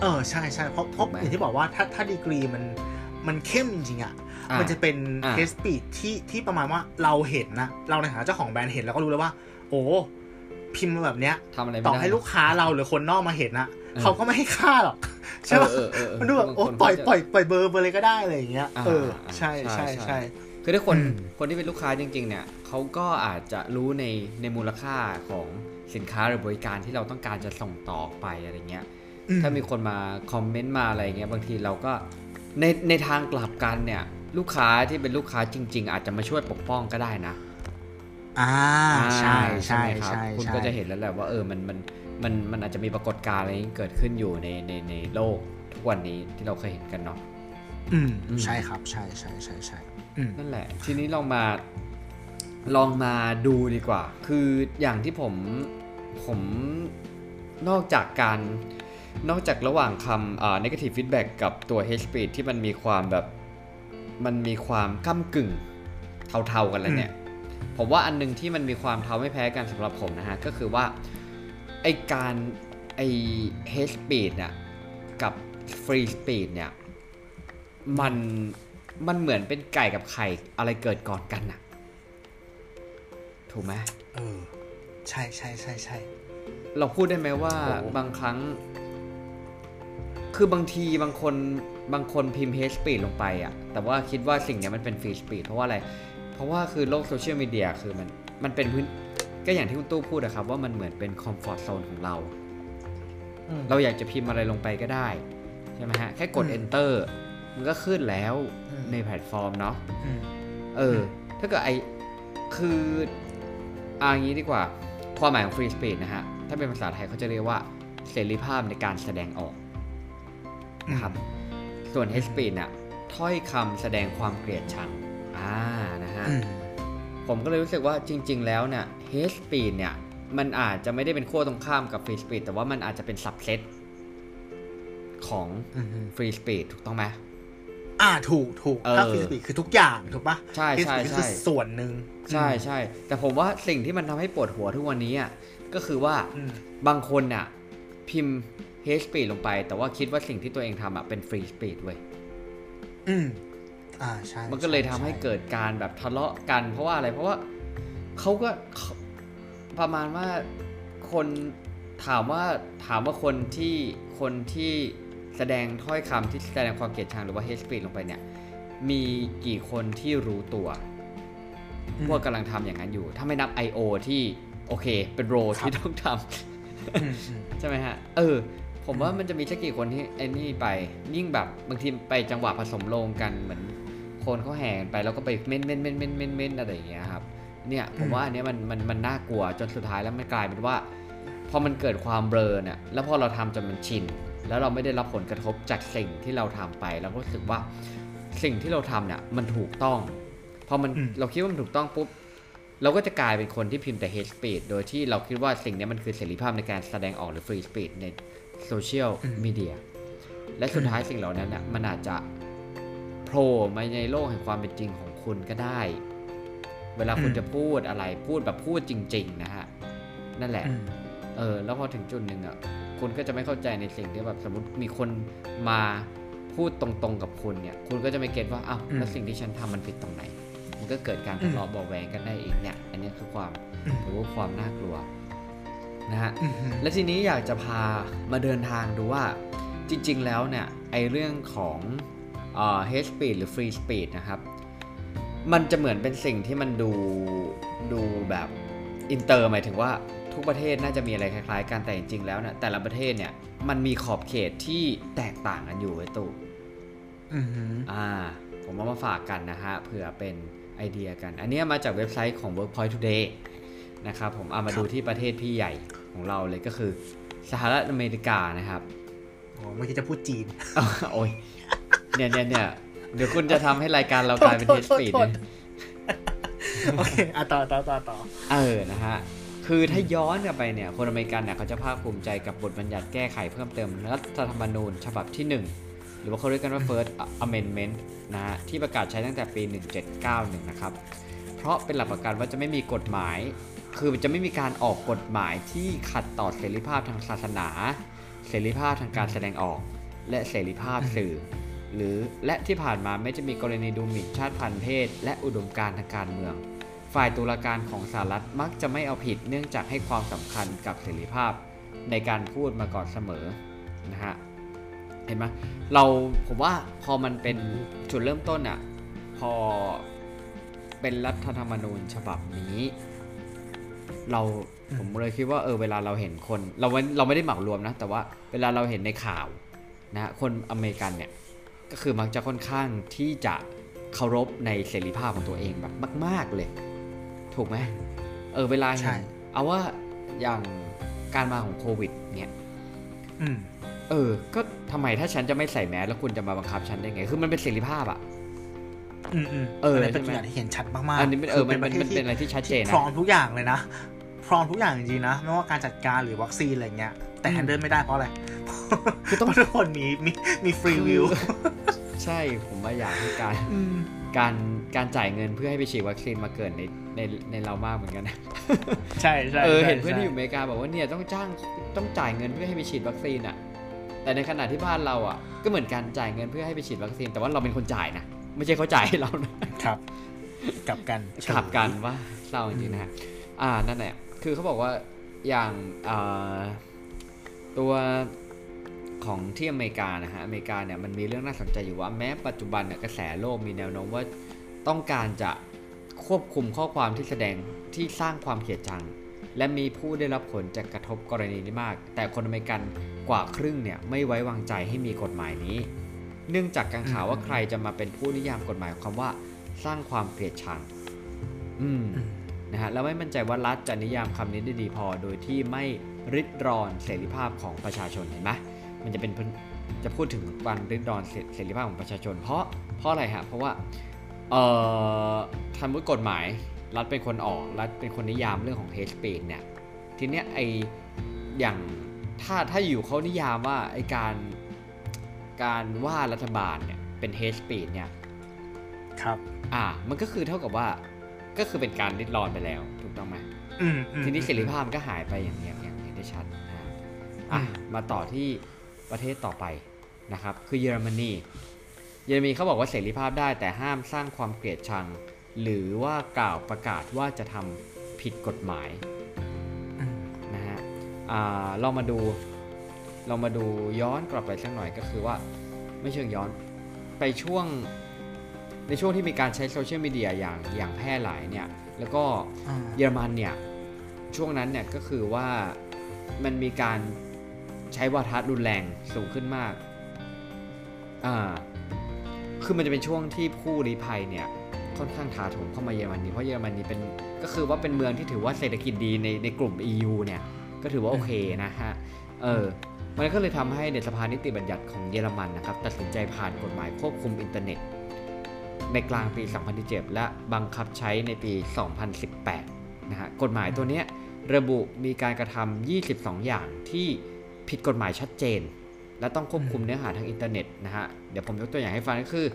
เออใช่ใช่เพราะเพราะถูกไหมอย่างที่บอกว่าถ้าถ้าดีกรีมันมันเข้มจริงๆอะอะ มันจะเป็น hate speech ที่ที่ประมาณว่าเราเห็นนะ เราในฐานะเจ้าของแบรนด์เห็นแล้วก็รู้แล้วว่า โอ้ พิมพ์มาแบบเนี้ยทำอะไรไม่ต่อได้ให้ลูกค้าเราหรือคนนอกมาเห็นนะเออเขาก็ไม่ให้ค่าหรอกใช่ปะเออเออเออมันดูแบบบางโอ้คนปล่อยก็จะปล่อยปล่อยเบอร์ไปเลยก็ได้อะไรอย่างเงี้ยอ่าเอออ่าใช่ใช่ใช่ใช่ใช่คือถ้าคนอืมคนที่เป็นลูกค้าจริง ๆ เนี่ยเขาก็อาจจะรู้ในในมูลค่าของสินค้าหรือบริการที่เราต้องการจะส่งต่อออกไปอะไรเงี้ยอืถ้ามีคนมาคอมเมนต์มาอะไรเงี้ยบางทีเราก็ในในทางกลับกันเนี่ย ลูกค้าที่เป็นลูกค้าจริง ๆ อาจจะมาช่วยปกป้องก็ได้นะ อ่าใช่ใช่ไหมครับใช่คุณใช่ก็จะเห็นแล้วแหละว่าเออมันมันมันมันอาจจะมีปรากฏการณ์อะไรนี้เกิดขึ้นอยู่ในในในโลกทุกวันนี้ที่เราเคยเห็นกันเนาะอืมอืมใช่ครับใช่ใช่ใช่ใช่อืมนั่นแหละ ทีนี้ลองมาลองมาดูดีกว่า คืออย่างที่ผมผมนอกจากการนอกจากระหว่างคำอ่า negative feedback กับตัว hate speech ที่มันมีความแบบ มันมีความก้ากึ่งเท่าๆกันแล้วเนี่ย ผมว่าอันหนึงที่มันมีความเท่าไม่แพ้กันสำหรับผมนะฮะ ก็คือว่า ไอการไอ hate speech เนี่ยกับ free speech เนี่ยมันมันเหมือนเป็นไก่กับไข่อะไรเกิดก่อนกันน่ะ ถูกไหมเออ ใช่ใช่ใช่ใช่เราพูดได้ไหมว่าโอ้โหบางครั้ง คือบางทีบางคนบางคนพิมพ์ hate speech ลงไปอะแต่ว่าคิดว่าสิ่งเนี้ยมันเป็น free speech เพราะว่าอะไร เพราะว่าคือโลกโซเชียลมีเดียคือมันมันเป็นพื้นก็อย่างที่คุณตู้พูดอะครับ ว่ามันเหมือนเป็นคอมฟอร์ z โซนของเราอืมเราอยากจะพิมพ์อะไรลงไปก็ได้ ใช่ไหมฮะ แค่กดอืม enter มันก็ขึ้นแล้วอืมในแพลตฟอร์มเนาะอืมเออ ถ้าเกิดไอคือเอาอย่างนี้ดีกว่า ความหมายของ free speech นะฮะ ถ้าเป็นภาษาไทยเขาจะเรียกว่าเสรีภาพในการแสดงออกนะครับ ส่วน hate speech น่ะถ้อยคำแสดงความเกลียดชัง อ่านะ ฮะอืมผมก็เลยรู้สึกว่าจริง ๆ แล้วเนี่ย hate speech เนี่ย มันอาจจะไม่ได้เป็นขั้วตรงข้ามกับ free speech แต่ว่ามันอาจจะเป็น subset ของอืม free speech ถูกต้องไหมอ่าถูกถูกเออถ้า free speech คือทุกอย่างถูกปะใช่ใช่ free speech ใช่คือส่วนหนึ่งใช่ใช่แต่ผมว่าสิ่งที่มันทำให้ปวดหัวทุกวันนี้อะก็คือว่าอืมบางคนน่ะ พิมพ์ hate speech ลงไป แต่ว่าคิดว่าสิ่งที่ตัวเองทำอะเป็น free speech เว้ย อืมอ่าใช่มันก็เลยทำให้ช่เกิดการแบบทะเลาะกัน เพราะว่าอะไรเพราะว่าเขาก็เขาประมาณว่าคนถามว่าถามว่าคนที่คนที่แสดงถ้อยคำที่แสดงความเกลียดชังหรือว่า hate speech ลงไปเนี่ย มีกี่คนที่รู้ตัวอืมว่ากำลังทำอย่างนั้นอยู่ ถ้าไม่นับ I.O. ที่โอเค เป็นโรครับที่ต้องทำอืมอืมใช่ไหมฮะ เออ ผมว่ามันจะมีสักกี่คนที่ไอ้นี่ไปยิ่งแบบบางทีไปจังหวะผสมโลงกันเหมือน คนเขาแห่กันไปแล้วก็ไปเม้นเม้นเม้นเม้นเม้นเม้นอะไรอย่างเงี้ยครับเนี่ยผมว่าอันเนี้ยมันมันมันน่ากลัวจนสุดท้ายแล้วมันกลายเป็นว่าพอมันเกิดความเบลอเนี่ยแล้วพอเราทำจนมันชินแล้วเราไม่ได้รับผลกระทบจากสิ่งที่เราทำไปเราก็รู้สึกว่าสิ่งที่เราทำเนี่ยมันถูกต้องพอมันอืมเราคิดว่ามันถูกต้องปุ๊บเราก็จะกลายเป็นคนที่พิมพ์แต่ hate speech โดยที่เราคิดว่าสิ่งเนี้ยมันคือเสรีภาพในการแสดงออกหรือ free speech ในโซเชียลมีเดียและสุดท้ายสิ่งเหล่านั้นน่ะมันอาจจะโผ ล่มาในโลกแห่งความเป็นจริงของคุณก็ได้ เวลาคุณอืมจะพูดอะไรพูดแบบพูดจริง ๆ นะฮะ นั่นแหละอืมเออ แล้วพอถึงจุดหนึ่งอะ คุณก็จะไม่เข้าใจในสิ่งที่แบบสมมติมีคนมาพูดตรงๆกับคุณเนี่ย คุณก็จะไม่เก็ตว่าอ้าวแล้วสิ่งที่ฉันทำมันผิดตรงไหน มันก็เกิดการทะเลาะเบาะแวงกันได้อีกเนี่ย อันนี้คือความอืมหรือว่าความน่ากลัวนะฮะอืมอืมและทีนี้อยากจะพามาเดินทางดูว่าจริง ๆ แล้วเนี่ยไอเรื่องของ เอ่อ hate speech หรือ free speech นะครับ มันจะเหมือนเป็นสิ่งที่มันดูดูแบบอินเตอร์หมายถึงว่าทุกประเทศน่าจะมีอะไรคล้ายๆกันแต่จริงๆแล้วเนี่ยแต่ละประเทศเนี่ยมันมีขอบเขตที่แตกต่างกันอยู่ไอ้ตู่อืมอืมอ่า ผมเอามาฝากกันนะฮะเผื่อเป็นไอเดียกัน อันเนี้ยมาจากเว็บไซต์ของ Workpoint Today นะครับผมเอามาดูที่ประเทศพี่ใหญ่ของเราเลยก็คือสหรัฐอเมริกานะครับอ๋อเมื่อกี้จะพูดจีน โอ้ย เนี่ยเนี่ยเนี่ยเดี๋ยวคุณจะทำให้รายการเรากลายเป็นโทเทษสโทษปีดโทษโอเคอะต่อต่อต่อต่อเออนะฮะคือถ้าย้อนกลับไปเนี่ยคนอเมริกันเนี่ยเขาจะภาคภูมิใจกับบทบัญญัติแก้ไขเพิ่มเติมรัฐธรรมนูญฉบับที่ 1 หรือว่าเขาเรียกกันว่า First Amendment นะฮะที่ประกาศใช้ตั้งแต่ปี 1791 นะครับ เพราะเป็นหลักประกันว่าจะไม่มีกฎหมาย คือจะไม่มีการออกกฎหมายที่ขัดต่อเสรีภาพทางศาสนา เสรีภาพทางการแสดงออก และเสรีภาพสื่อ หรือและที่ผ่านมาไม่จะมีกรณีดูหมิ่นชาติพันธุ์เพศ และอุดมการทางการเมือง ฝ่ายตุลาการของสหรัฐมักจะไม่เอาผิดเนื่องจากให้ความสำคัญกับเสรีภาพในการพูดมาก่อนเสมอนะฮะเห็นไหมเราผมว่าพอมันเป็นจุดเริ่มต้นอะพอเป็นรัฐธรรมนูญฉบับนี้ เราผมเลยคิดว่าเออเวลาเราเห็นคน เราเราไม่ได้เหมารวมนะ แต่ว่าเวลาเราเห็นในข่าวนะฮะคนอเมริกันเนี่ย ก็คือมักจะค่อนข้างที่จะเคารพในเสรีภาพของตัวเองแบบมาก ๆเลย ถูกไหมเออเวลาใช่เห็นเอาว่าอย่างการมาของโควิด เนี่ยอืมเออ ก็ทำไมถ้าฉันจะไม่ใส่แมสแล้วคุณจะมาบังคับฉันได้ไง คือมันเป็นเสรีภาพอะอืมอืมเออนนี้เป็นใช่ไหมตัวอย่างที่เห็นชัดมากๆอันนี้เป็นเออมันคืมันประทศมันเป็นอะไรที่ชัดเจนนะพร้อมทุกอย่างเลยนะ พร้อมทุกอย่างจริงๆนะ ไม่ว่าการจัดการหรือวัคซีนอะไรเงี้ย แต่อืมแฮนเดิลไม่ได้เพราะอะไรคือต้องเพราะทุกคนมีมีมีฟรีวิวใช่ผมว่าอยากให้การการการจ่ายเงินเพื่อให้ไปฉีดวัคซีนมาเกิดในในในเรามากเหมือนกันนะใช่ใช่เออใช่เห็นเพื่อนที่อยู่อใช่เมริกาบอกว่าเนี่ยต้องจ้างต้องจ่ายเงินเพื่อให้ไปฉีดวัคซีนอะ แต่ในขณะที่บ้านเราอะ ก็เหมือนกันจ่ายเงินเพื่อให้ไปฉีดวัคซีน แต่ว่าเราเป็นคนจ่ายนะไม่ใช่เขาจ่ายให้เรานะครับกลับกันกลับกันว่าเศร้าจริงๆนะฮะอ่านั่นแหละ คือเขาบอกว่าอย่างตัวของที่อเมริกานะฮะอเมริกาเนี่ยมันมีเรื่องน่าสนใจอยู่ว่าแม้ปัจจุบันเนี่ยกระแสโลกมีแนวโน้มว่าต้องการจะควบคุมข้อความที่แสดงที่สร้างความเกลียดชัง และมีผู้ได้รับผลจากกระทบกรณีนี้มาก แต่คนอเมริกันกว่าครึ่งเนี่ยไม่ไว้วางใจให้มีกฎหมายนี้ เนื่องจากกังขาว่าใครจะมาเป็นผู้นิยามกฎหมายคำว่า สร้างความเกลียดชัง อืม นะฮะแล้วไม่มั่นใจว่ารัฐจะนิยามคำนี้ได้ดีพอ โดยที่ไม่ริดรอนเสรีภาพของประชาชนเห็นไหมมันจะเป็นพื้นจะพูดถึงการริดรอนเสเสรีภาพของประชาชน เพราะเพราะอะไรฮะเพราะว่าเอ่อทำมุติกฎหมายรัฐเป็นคนออกรัฐเป็นคนนิยามเรื่องของ hate speech เนี่ยทีเนี้ยไออย่างถ้าถ้าอยู่เขานิยามว่าไอการการว่ารัฐบาลเนี่ยเป็น hate speech เนี่ยครับอ่ามันก็คือเท่ากับว่า ก็คือเป็นการริดรอนไปแล้ว ถูกต้องไหมอืมอืมทีนี้เสรีภาพมันก็หายไปอย่างอย่างอย่างเห็นได้ชัดนะฮะอะอืมมาต่อที่ประเทศต่อไปนะครับ คือเยอรมนีเยอรมนีเขาบอกว่าเสรีภาพได้แต่ห้ามสร้างความเกลียดชัง หรือว่ากล่าวประกาศว่าจะทำผิดกฎหมายอืมนะฮะอ่าเรามาดูเรามาดูย้อนกลับไปสักหน่อยก็คือว่าไม่เชิงย้อนไปช่วง ในช่วงที่มีการใช้โซเชียลมีเดียอย่างอย่างแพร่หลายเนี่ย แล้วก็อ่าเยอรมันเนี่ย ช่วงนั้นเนี่ยก็คือว่ามันมีการใช้วาทะรุนแรงสูงขึ้นมาก อ่า คือมันจะเป็นช่วงที่ผู้ลี้ภัยเนี่ยค่อนข้างถาโถมเข้ามาเยอรมนีเพราะเยอรมนีเป็นก็คือว่าเป็นเมืองที่ถือว่าเศรษฐกิจดีในในกลุ่ม EU เนี่ย ก็ถือว่าโอเคนะฮะ เออ มันก็เลยทำให้ในสภานิติบัญญัติของเยอรมันนะครับ ตัดสินใจผ่านกฎหมายควบคุมอินเทอร์เน็ต ในกลางปี 2017 และบังคับใช้ในปี 2018 นะฮะ กฎหมายตัวเนี้ยระบุมีการกระทำ 22 อย่างที่ผิดกฎหมายชัดเจน และต้องควบคุมเนื้อหาทางอินเทอร์เน็ตนะฮะ เดี๋ยวผมยกตัวอย่างให้ฟังก็คือ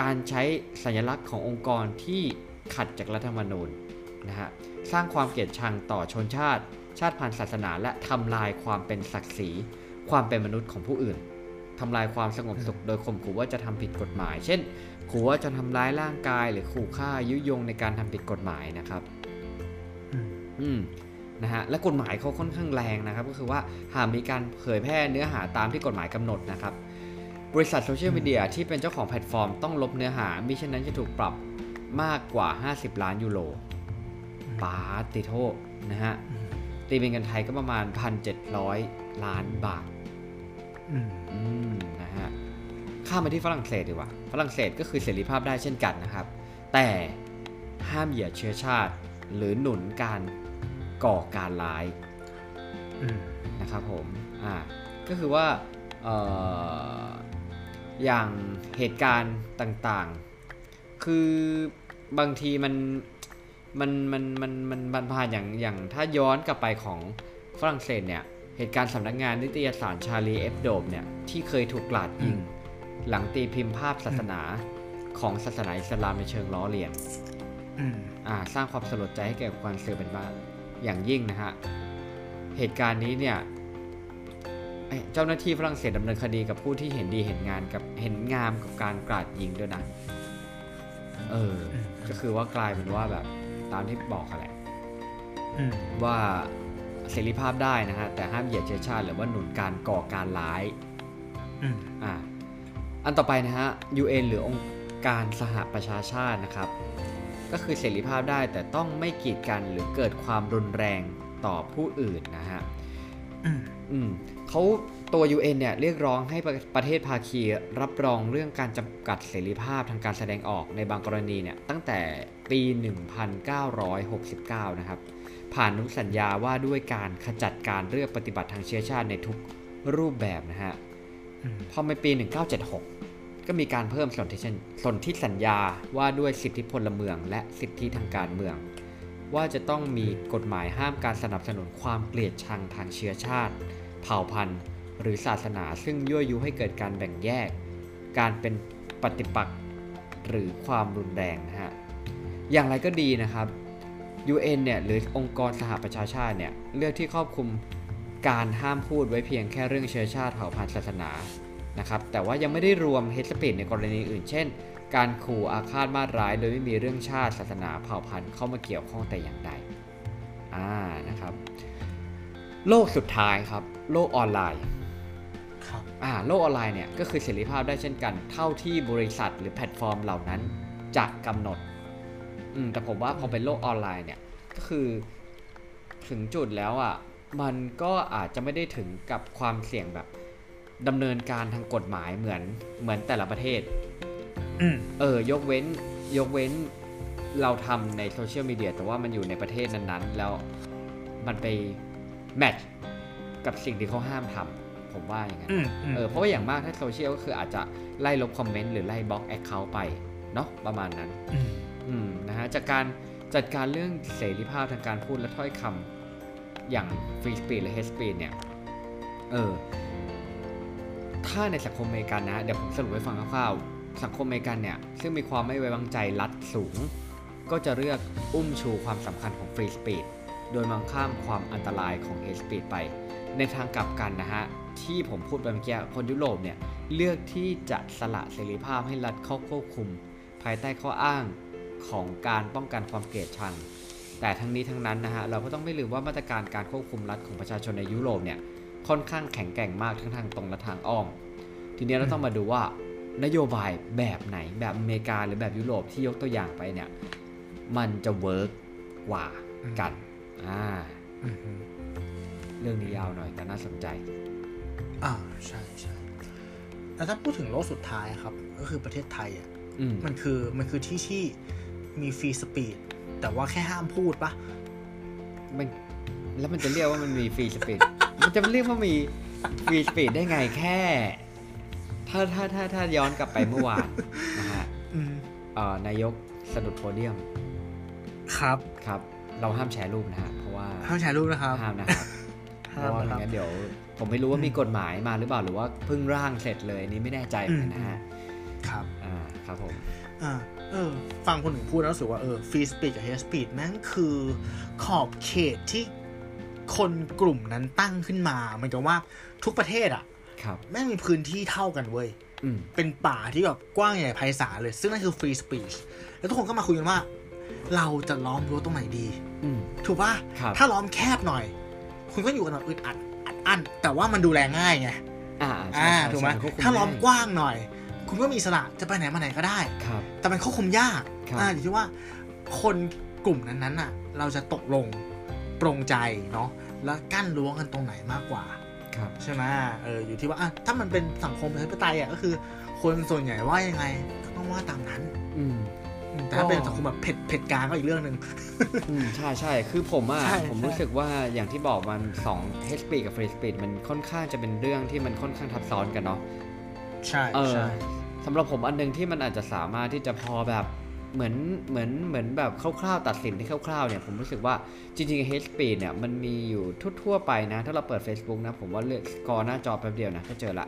การใช้สัญลักษณ์ขององค์กรที่ขัดจากรัฐธรรมนูญนะฮะ สร้างความเกลียดชังต่อชนชาติ ชาติพันธุ์ศาสนา และทำลายความเป็นศักดิ์ศรี ความเป็นมนุษย์ของผู้อื่น ทำลายความสงบสุขโดยข่มขู่ว่าจะทำผิดกฎหมาย เช่น ขู่ว่าจะทำร้ายร่างกายหรือขู่ฆ่ายุยงในการทำผิดกฎหมายนะครับ อืมอืมนะฮะและกฎหมายเขาค่อนข้างแรงนะครับ ก็คือว่าหากมีการเผยแพร่เนื้อหาตามที่กฎหมายกำหนดนะครับ บริษัทโซเชียลมีเดียที่เป็นเจ้าของแพลตฟอร์มต้องลบเนื้อหามิฉะนั้นจะถูกปรับมากกว่า 50 ล้านยูโรปาติโทนะฮะอืมตีเป็นเงินไทยก็ประมาณ 1,700 ล้านบาทอืมอืม นะฮะข้ามมาที่ฝรั่งเศสดีกว่า ฝรั่งเศสก็คือเสรีภาพได้เช่นกันนะครับ แต่ห้ามเหยียดเชื้อชาติ หรือหนุนการก่อการร้ายนะครับผมอ่าก็คือว่าอออย่างเหตุการณ์ต่างๆ คือบางทีมันมันมันมันมันมันผ่านอย่างอย่างถ้าย้อนกลับไปของฝรั่งเศสเนี่ย เหตุการณ์สำนักงานนิตยสารชาลีเอฟโดมเนี่ยที่เคยถูกกลาดยิง หลังตีพิมพ์ภาพศาสนาของศาสนาอิสลามในเชิงล้อเลียนอืมอ่าสร้างความสลดใจให้แก่คนสื่อเป็นบ้านอย่างยิ่งนะฮะ เหตุการณ์นี้เนี่ยไอเจ้าหน้าที่ฝรั่งเศสดำเนินคดีกับผู้ที่เห็นดีเห็นงานกับเห็นงามกับการกราดยิงด้วยนะ เออ ก็คือว่ากลายเป็นว่าแบบ ตามที่บอกกันแหละอืมว่า เสรีภาพได้นะฮะ แต่ห้ามเหยียดเชื้อชาติหรือว่าหนุนการก่อการร้ายอืมอ่าอันต่อไปนะฮะ UN หรือองค์การสหประชาชาตินะครับ ก็คือเสรีภาพได้แต่ต้องไม่กีดกันหรือเกิดความรุนแรงต่อผู้อื่นนะฮะอืมอืมเขาตัว UN เนี่ยเรียกร้องให้ประประเทศภาคีรับรองเรื่องการจำกัดเสรีภาพทางการแสดงออกในบางกรณีเนี่ยตั้งแต่ปี 1969 นะครับ ผ่านอนุสัญญาว่าด้วยการขจัดการเลือกปฏิบัติทางเชื้อชาติในทุกรูปแบบนะฮะอืมพอในปี 1976 ก็มีการเพิ่มสนธิสัญสนธิสัญญาว่าด้วยสิทธิพลเมือง และสิทธิทางการเมือง ว่าจะต้องมีกฎหมายห้ามการสนับสนุนความเกลียดชังทางเชื้อชาติ เผ่าพันธุ์ หรือศาสนาซึ่งยั่วยุให้เกิดการแบ่งแยก การเป็นปฏิปักษ์หรือความรุนแรงนะฮะอย่างไรก็ดีนะครับ UN เนี่ยหรือองค์กรสหประชาชาติเนี่ยเลือกที่ครอบคลุมการห้ามพูดไว้เพียงแค่เรื่องเชื้อชาติเผ่าพันธุ์ศาสนานะครับแต่ว่ายังไม่ได้รวมเฮสปีดในกรณีอื่น เช่น การขู่อาฆาตมาตร้าย โดยไม่มีเรื่องชาติศาสนาเผ่าพันธุ์เข้ามาเกี่ยวข้องแต่อย่างใดอ่านะครับโลกสุดท้ายครับโลกออนไลน์ครับอ่าโลกออนไลน์เนี่ยก็คือเสรีภาพได้เช่นกัน เท่าที่บริษัทหรือแพลตฟอร์มเหล่านั้นจะกำหนด อืมแต่ผมว่าพอเป็นโลกออนไลน์เนี่ยก็คือถึงจุดแล้วอะมันก็อาจจะไม่ได้ถึงกับความเสี่ยงแบบดำเนินการทางกฎหมายเหมือนเหมือนแต่ละประเทศอืมเออยกเว้นยกเว้นเราทำในโซเชียลมีเดียแต่ว่ามันอยู่ในประเทศนั้นๆ แล้วมันไป match กับสิ่งที่เขาห้ามทำผมว่าอย่างนั้นอืมอืมเออเพราะว่าอย่างมากถ้าโซเชียลก็คืออาจจะไล่ลบคอมเมนต์หรือไล่บล็อก account ไปเนาะประมาณนั้นอืมอืม นะฮะจากการจัดการเรื่องเสรีภาพทางการพูดและถ้อยคำอย่าง free speech หรือ hate speech เนี่ยเออถ้าในสังคมอเมริกันนะ เดี๋ยวผมสรุปให้ฟังคร่าวๆสังคมอเมริกันเนี่ย ซึ่งมีความไม่ไว้วางใจรัฐสูง ก็จะเลือกอุ้มชูความสำคัญของ free speech โดยมองข้ามความอันตรายของ hate speech ไป ในทางกลับกันนะฮะ ที่ผมพูดไปเมื่อกี้คนยุโรปเนี่ย เลือกที่จะสละเสรีภาพให้รัฐเข้าควบคุม ภายใต้ข้ออ้าง ของการป้องกันความเกลียดชัง แต่ทั้งนี้ทั้งนั้นนะฮะเราก็ต้องไม่ลืมว่ามาตรการการควบคุมรัฐของประชาชนในยุโรปเนี่ยค่อนข้างแข็งแกร่งมากทั้งทางตรงและทางอ้อม ทีนี้เราต้องมาดูว่านโยบายแบบไหนแบบอเมริกาหรือแบบยุโรปที่ยกตัวอย่างไปเนี่ยมันจะ work กว่ากันอ่าอืมอืมเรื่องนี้ยาวหน่อยแต่น่าสนใจอ่าใช่ใช่แล้วถ้าพูดถึงโลกสุดท้ายครับ ก็คือประเทศไทยอะอืมมันคือมันคือที่ที่ มี free speech แต่ว่าแค่ห้ามพูดปะมันแล้วมันจะเรียกว่ามันมีฟรีสปีดมันจะเรียกว่ามีฟรีสปีดได้ไงแค่ ถ้าถ้าถ้าถ้าย้อนกลับไปเมื่อวานนะฮะอืมเอ่อนายกสะดุดโพเดียม ครับครับ เราห้ามแชร์รูปนะฮะเพราะว่าห้ามแชร์รูปนะครับห้ามนะครับเพห้ามราะว่านะคไม่รับงั้นเดี๋ยว ผมไม่รู้ว่ามีกฎหมายมาหรือเปล่าหรือว่าเพิ่งร่างเสร็จเลยอันนี่ไม่แน่ใจเหมือนกันนะฮะครับอ่าครับผมอ่า เออ ฟังคนอื่นพูดแล้วรู้สึกว่าเออ free speech กับ hate speech แม่งคือขอบเขตที่คนกลุ่มนั้นตั้งขึ้นมาเหมือนกับว่าทุกประเทศอะครับแม่งมีพื้นที่เท่ากันเว้ยอืมเป็นป่าที่แบบกว้างใหญ่ไพศาลเลย ซึ่งนั่นคือ free speech แล้วทุกคนก็มาคุยกันว่า เราจะล้อมรั้วตรงไหนดีอืมถูกป่ะครับถ้าล้อมแคบหน่อย คุณก็อยู่กันแบบอึดอัดอัดอั้นแต่ว่ามันดูแลง่ายไงอ่าใช่อ่าใช่ถูกไหมใช่ควบคุถ้าล้อมได้กว้างหน่อย คุณก็มีอิสระจะไปไหนมาไหนก็ได้ ครับ แต่มันควบคุมยากครับ อ่าอยู่ที่ว่าคนกลุ่มนั้นๆน่ะ เราจะตกลงปรงใจเนาะแล้วกั้นรั้วกันตรงไหนมากกว่า ครับ ใช่ไหมเอออยู่ที่ว่าอะถ้ามันเป็นสังคมประชาธิปไตยอะก็คือ คนส่วนใหญ่ว่ายังไงก็ต้องว่าตามนั้นอืม อืมแต่ถ้าเป็นสังคมแบบเผ็ดเผ็ดกลางก็อีกเรื่องหนึ่ง อืมใช่ใช่คือผมอะใช่ผมใช่รู้สึกว่าอย่างที่บอกมัน2 h speed กับ free speed มันค่อนข้างจะเป็นเรื่องที่มันค่อนข้างทับซ้อนกันเนาะ ใช่เออ ใช่ สำหรับผมอันหนึงที่มันอาจจะสามารถที่จะพอแบบเหมือนเหมือนเหมือนแบบคร่าวๆตัดสินที่คร่าวๆเนี่ยผมรู้สึกว่าจริงๆ h speed เนี่ยมันมีอยู่ทั่วๆไปนะ ถ้าเราเปิด Facebook นะ ผมว่าเลือกสกอร์หน้าจอแป๊บเดียวนะก็เจอละ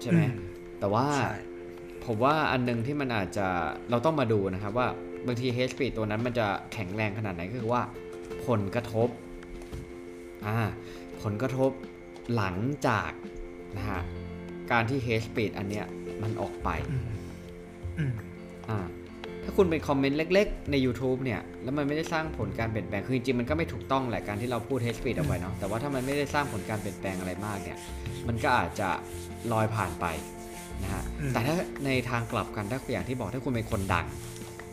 ใช่ไหมอืมแต่ว่าใช่ผมว่าอันหนึงที่มันอาจจะเราต้องมาดูนะครับว่าบางที h speed ตัวนั้นมันจะแข็งแรงขนาดไหนก็คือว่าผลกระทบอ่าผลกระทบหลังจากนะฮะการที่ hate speech อันเนี้ย มันออกไปอืมอืมอ่าถ้าคุณเป็นคอมเมนต์เล็ก ๆ ใน YouTube เนี่ย แล้วมันไม่ได้สร้างผลการเปลี่ยนแปลง คือจริงๆ มันก็ไม่ถูกต้องแหละการที่เราพูด hate speech ออกไปเนาะ แต่ว่าถ้ามันไม่ได้สร้างผลการเปลี่ยนแปลงอะไรมากเนี่ย มันก็อาจจะลอยผ่านไปนะฮะอืมแต่ถ้าในทางกลับกันถ้าอย่างที่บอกถ้าคุณเป็นคนดัง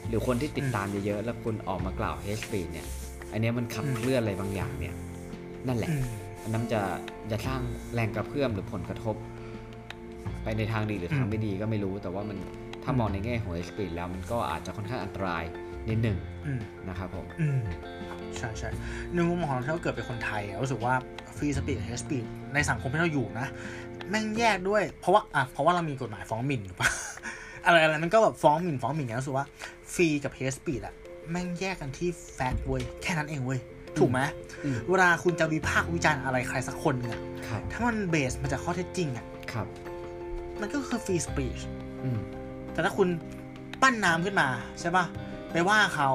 หรือคนที่ติดตามเยอะๆ แล้วคุณออกมากล่าว hate speech เนี่ย อันเนี้ยมันขับอืมเคลื่อนอะไรบางอย่างเนี่ย นั่นแหละอืมอันนั้นจะจะสร้างแรงกระเพื่อมหรือผลกระทบ ไปในทางดีหรือทางไม่ดีก็ไม่รู้ แต่ว่ามันถ้ามองในแง่ของ hate speech แล้วมันก็อาจจะค่อนข้างอันตรายนิดหนึ่งอืมนะครับผมอืมใช่ใช่ในมุมมองของเราที่เราเกิดเป็นคนไทยอะรู้สึกว่า free speech hate speech ในสังคมที่เราอยู่นะแม่งแยกด้วย เพราะว่าอะเพราะว่าเรามีกฎหมายฟ้องหมิ่นถูกปะอะไรอะไรมันก็แบบฟ้องหมิ่นฟ้องหมิ่นอย่างรู้สึกว่าฟรีกับ hate speech อะแม่งแยกกันที่ fact เว้ยแค่นั้นเองเว้ยถูกไหมอืมเวลาคุณจะวิพากษ์วิจารณ์อะไรใครสักคนหนึงอะครับถ้ามัน base มาจากข้อเท็จจริงอะครับ มันก็คือ free speech อืมแต่ถ้าคุณปั้นน้ำขึ้นมาใช่ปะไปว่าเขา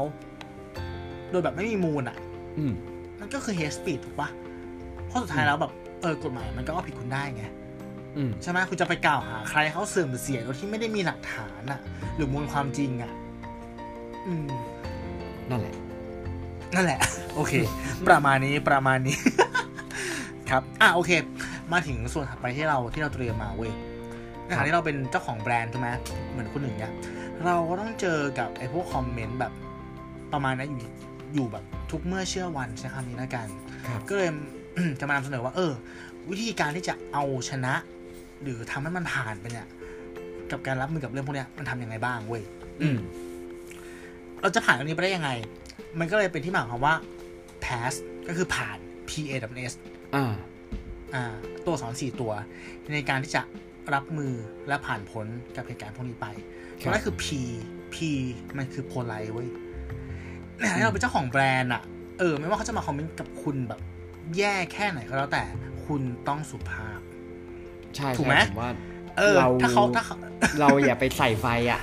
โดยแบบไม่มีมูลอะอืมมันก็คือ hate speech ถูกปะเพราะสุดท้ายแล้วแบบเออกฎหมายมันก็เอาผิดคุณได้ไงอืมใช่ไหมคุณจะไปกล่าวหาใครเขาเสื่อมหรือเสียโดยที่ไม่ได้มีหลักฐานอะหรือมูลความจริงอะอืม นั่นแหละ นั่นแหละ โอเค ประมาณนี้ประมาณนี้ ครับ อะโอเค มาถึงส่วนถัดไปที่เราที่เราเตรียมมาเว้ย ในฐานะที่เราเป็นเจ้าของแบรนด์ใช่ไหมเหมือนคนหนึ่งเนี่ยเราก็ต้องเจอกับไอ้พวกคอมเมนต์แบบประมาณนั้นอยู่อยู่แบบทุกเมื่อเชื่อวันใช้คำนี้แล้วกันครับก็เลยจะมานำเสนอว่า เออ วิธีการที่จะเอาชนะ หรือทำให้มันผ่านไปเนี่ย กับการรับมือกับเรื่องพวกเนี้ยมันทำยังไงบ้างเว้ยอืมเราจะผ่านตรงนี้ไปได้ยังไง มันก็เลยเป็นที่มาของคำว่า pass ก็คือผ่าน P A W S อ่า อ่า ตัวสอนสี่ตัว ในการที่จะ รับมือและผ่านพ้นกับเหตุการณ์พวกนี้ไปคตัรับวแรกคือ P P มันคือ polite เว้ยในฐานะที่เราเป็นเจ้าของแบรนด์อะเออ ไม่ว่าเขาจะมาคอมเมนต์กับคุณแบบ แย่แค่ไหนก็แล้วแต่คุณต้องสุภาพ ใช่ถูกไหมใช่ผมว่าเออเราถ้าเขาถ้าเขาเราอย่าไปใส่ไฟอะ